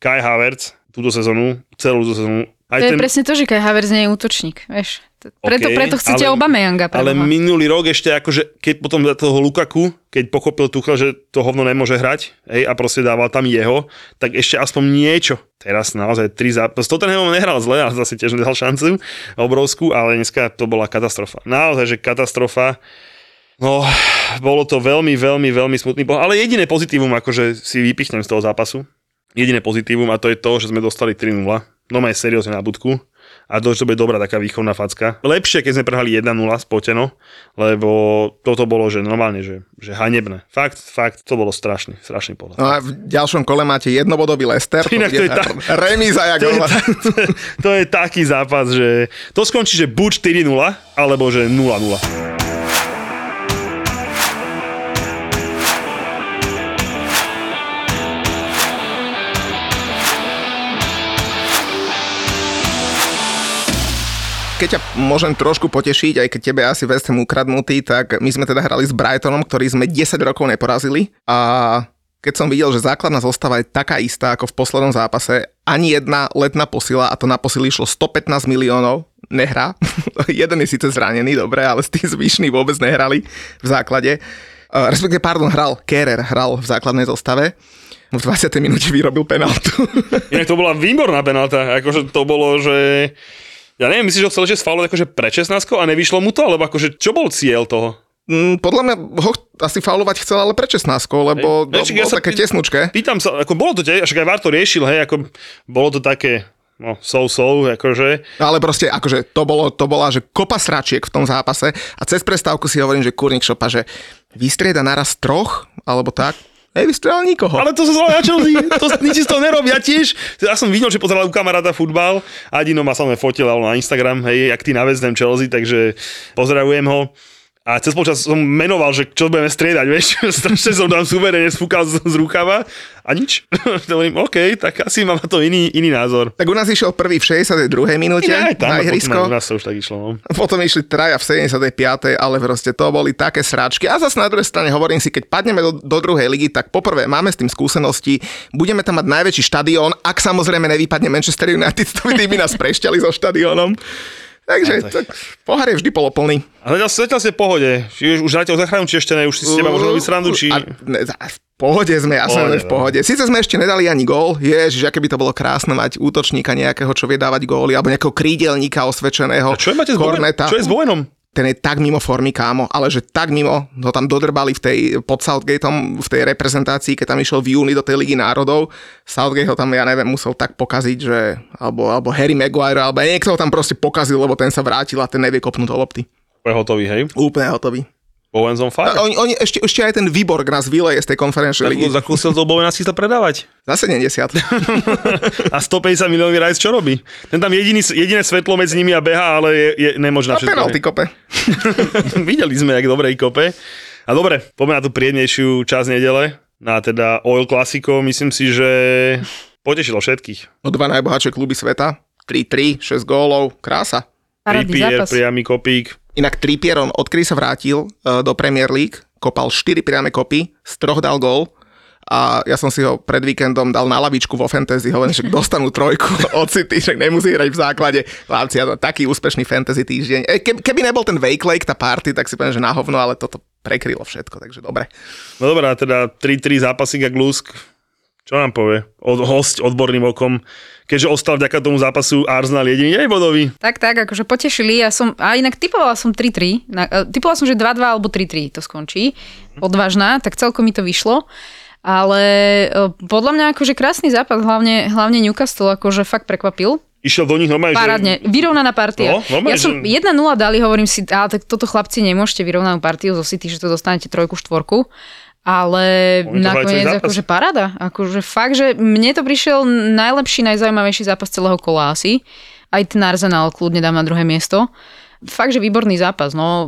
Kai Havertz túto sezónu, celú túto sezónu. Aj to ten... je presne to, že Kai Havertz nie je útočník, vieš. Preto, okay, preto chcete ale, Obameyanga. Ale minulý rok ešte akože, keď potom toho Lukaku, keď pochopil Tuchel, že to hovno nemôže hrať hej, a proste dával tam jeho, tak ešte aspoň niečo. Teraz naozaj tri zápasy. To ten nehral zle, ale zase tiež nedal šancu obrovskú, ale dneska to bola katastrofa. Naozaj, že katastrofa. No, bolo to veľmi, veľmi, veľmi smutný pohľad. Ale jediné pozitívum, akože si vypichnem z toho zápasu, jediné pozitívum a to je to, že sme dostali 3-0. No aj seriózne na budku a to, to bude dobrá taká výchovná facka. Lepšie, keď sme prehali 1-0 spoteno, lebo toto bolo, že normálne, že, že hanebné. Fakt, fakt, to bolo strašný, strašný pohľad. No a v ďalšom kole máte jednobodový Lester, Inak to, je tá, remíza, jak to, je to, je, to je taký zápas, že to skončí, že buď 4-0, alebo že 0-0. Keď ťa môžem trošku potešiť, aj keď tebe asi West Ham ukradnutý, tak my sme teda hrali s Brightonom, ktorý sme 10 rokov neporazili a keď som videl, že základná zostava je taká istá ako v poslednom zápase, ani jedna letná posila, a to na posily išlo 115 miliónov, nehrá. Jeden je síce zranený, dobre, ale s tým zvyšní vôbec nehrali v základe. Uh, respektíve, pardon, hral, Kerer hral v základnej zostave v 20. minúte vyrobil penaltu. Inak to bola výborná penalta, akože to bolo, že ja neviem, myslíš, že ho chcel že sfaulovať akože pre 16 a nevyšlo mu to? Alebo akože čo bol cieľ toho? Mm, podľa mňa ho asi faulovať chcel, ale pre 16, lebo hej, ja bolo také pý, tesnučké. Pýtam sa, ako bolo to tiež, však aj Vár to riešil, hej, ako bolo to také, no, so-so, akože. Ale proste, akože to, bolo, to bola, že kopa sračiek v tom zápase a cez prestávku si hovorím, že kurník šopa, že vystrieda naraz troch, alebo tak, Nevystrelal nikoho. Ale to sa zvolá na Chelsea. To, nič z toho nerobia tiež. Ja som videl, že pozeral u kamaráta futbal. Adino ma sa fotil na Instagram, hej, jak ty naveznem Chelsea, takže pozdravujem ho. A cez počas som menoval, že čo budeme striedať, vieš, strašne som tam suverene spúkal z, z rukava a nič. Hovorím, OK, tak asi mám na to iný, iný názor. Tak u nás išiel prvý v 62. minúte tam, na ihrisko. U nás to už tak išlo. No. Potom išli traja v 75. ale proste to boli také sráčky. A zase na druhej strane hovorím si, keď padneme do, do druhej ligy, tak poprvé máme s tým skúsenosti, budeme tam mať najväčší štadión, ak samozrejme nevypadne Manchester United, to by nás prešťali so štadiónom. Takže tak. tak pohár je vždy poloplný. A zatiaľ, zatiaľ ste v pohode. Či už, už zatiaľ zachránil, či ešte ne, už si s teba možno robiť srandu, či... A, ne, v pohode sme, ja som v pohode. No. Sice sme ešte nedali ani gól, ježiš, aké by to bolo krásne mať útočníka nejakého, čo vie dávať góly, alebo nejakého krídelníka osvedčeného. A čo je máte s Korneta. Čo je s Bovenom? Ten je tak mimo formy, kámo, ale že tak mimo, ho tam dodrbali v tej, pod Southgateom, v tej reprezentácii, keď tam išiel v júni do tej Ligy národov. Southgate ho tam, ja neviem, musel tak pokaziť, že, alebo, alebo Harry Maguire, alebo niekto ho tam proste pokazil, lebo ten sa vrátil a ten nevie kopnúť do lopty. Úplne hotový, hej? Úplne hotový. Bowens on fire. Oni, oni ešte, ešte aj ten výbor nás vyleje z tej konferenčnej ligy. Zakúsil to Bowena si to predávať. Za 70. a 150 miliónový rajc čo robí? Ten tam jediný, jediné svetlo medzi nimi a beha, ale je, je nemožná všetko. penalty kope. Videli sme, jak dobrej kope. A dobre, poďme na tú príjemnejšiu časť nedele. Na teda Oil Classico, myslím si, že potešilo všetkých. O dva najbohatšie kluby sveta. 3-3, 6 gólov, krása. Trippier, priamy kopík. Inak Trippier, on odkedy sa vrátil uh, do Premier League, kopal 4 priame kopy, z troch dal gól a ja som si ho pred víkendom dal na lavičku vo fantasy, hovorím, že dostanú trojku od City, že nemusí hrať v základe. Hlavci, ja taký úspešný fantasy týždeň. E, keby nebol ten Wake Lake, tá party, tak si poviem, že na hovno, ale toto prekrylo všetko, takže dobre. No dobrá, teda 3-3 zápasy a Glusk. Čo nám povie? Od, host odborným okom, keďže ostal vďaka tomu zápasu Arsenal jediný aj bodový. Tak, tak, akože potešili. Ja som, a inak typovala som 3-3. E, typovala som, že 2-2 alebo 3-3 to skončí. Odvážna, tak celkom mi to vyšlo. Ale e, podľa mňa akože krásny zápas, hlavne, hlavne Newcastle akože fakt prekvapil. Išiel do nich normálne, Parádne, že... vyrovnaná partia. No, ja som že... 1-0 dali, hovorím si, ale tak toto chlapci nemôžete vyrovnanú partiu zo City, že to dostanete trojku, štvorku ale nakoniec akože parada. Akože fakt, že mne to prišiel najlepší, najzaujímavejší zápas celého kola asi. Aj ten Arsenal kľudne dám na druhé miesto. fakt, že výborný zápas. No,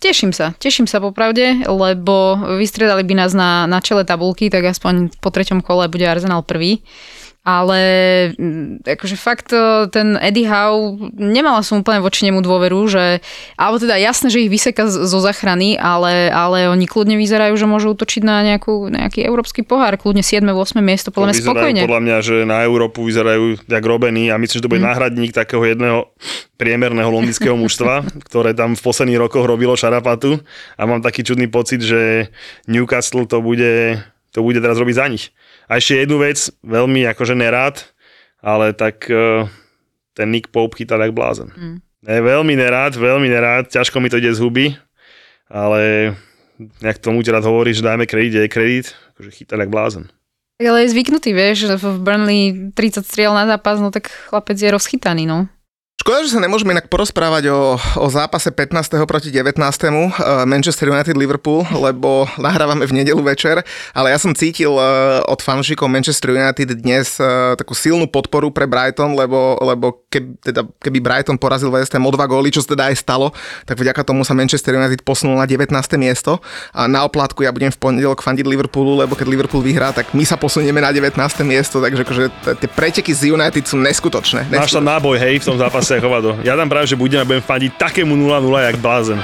teším sa, teším sa popravde, lebo vystriedali by nás na, na čele tabulky, tak aspoň po treťom kole bude Arsenal prvý ale mm, akože fakt e, ten Eddie Howe, nemala som úplne voči nemu dôveru, že, alebo teda jasné, že ich vyseka zo zachrany, ale, ale oni kľudne vyzerajú, že môžu utočiť na nejakú, nejaký európsky pohár, kľudne 7. 8. miesto, podľa mňa spokojne. Podľa mňa, že na Európu vyzerajú jak robení a myslím, že to bude hmm. náhradník takého jedného priemerného londýnskeho mužstva, ktoré tam v posledných rokoch robilo šarapatu a mám taký čudný pocit, že Newcastle to bude, to bude teraz robiť za nich. A ešte jednu vec, veľmi akože nerád, ale tak uh, ten Nick Pope chytá tak blázen. Mm. Ne, veľmi nerád, veľmi nerád, ťažko mi to ide z huby, ale nejak tomu rád hovorí, že dajme kredit, je kredit, akože chytá tak blázen. Ale je zvyknutý, vieš, že v Burnley 30 striel na zápas, no tak chlapec je rozchytaný, no. Škoda, že sa nemôžeme inak porozprávať o, o zápase 15. proti 19. Eh, Manchester United Liverpool, lebo nahrávame v nedelu večer, ale ja som cítil eh, od fanšikov Manchester United dnes eh, takú silnú podporu pre Brighton, lebo, lebo keby, teda, keby Brighton porazil West Ham o dva góly, čo sa teda aj stalo, tak vďaka tomu sa Manchester United posunul na 19. miesto a na oplátku ja budem v pondelok fandiť Liverpoolu, lebo keď Liverpool vyhrá, tak my sa posunieme na 19. miesto, takže akože tie preteky z United sú neskutočné. neskutočné. Máš tam náboj, hej, v tom zápase sa hovado. Ja tam práve, že budem a budem fandiť takému 0-0 jak blázen.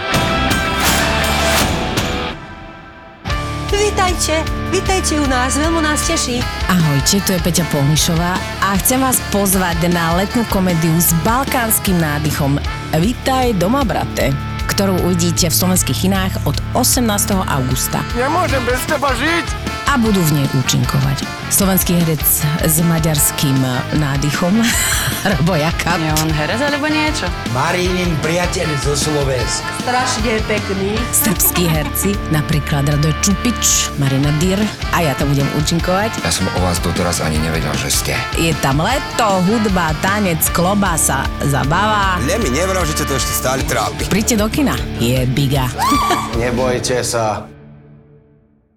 Vítajte, vítajte u nás, veľmi nás teší. Ahojte, tu je Peťa Polnišová a chcem vás pozvať na letnú komédiu s balkánskym nádychom Vítaj doma, brate ktorú uvidíte v slovenských kinách od 18. augusta. Nemôžem bez teba žiť! A budú v nej účinkovať. Slovenský herec s maďarským nádychom, Robo Jakab. Je on herec alebo niečo? Marínin priateľ zo Slovenska. Strašne pekný. Srbskí herci, napríklad Radoj Čupič, Marina Dyr a ja tam budem účinkovať. Ja som o vás doteraz ani nevedel, že ste. Je tam leto, hudba, tanec, klobasa, zabava. Ne mi nevral, že to ešte stále trápi. Príďte do kina, je biga. Nebojte sa.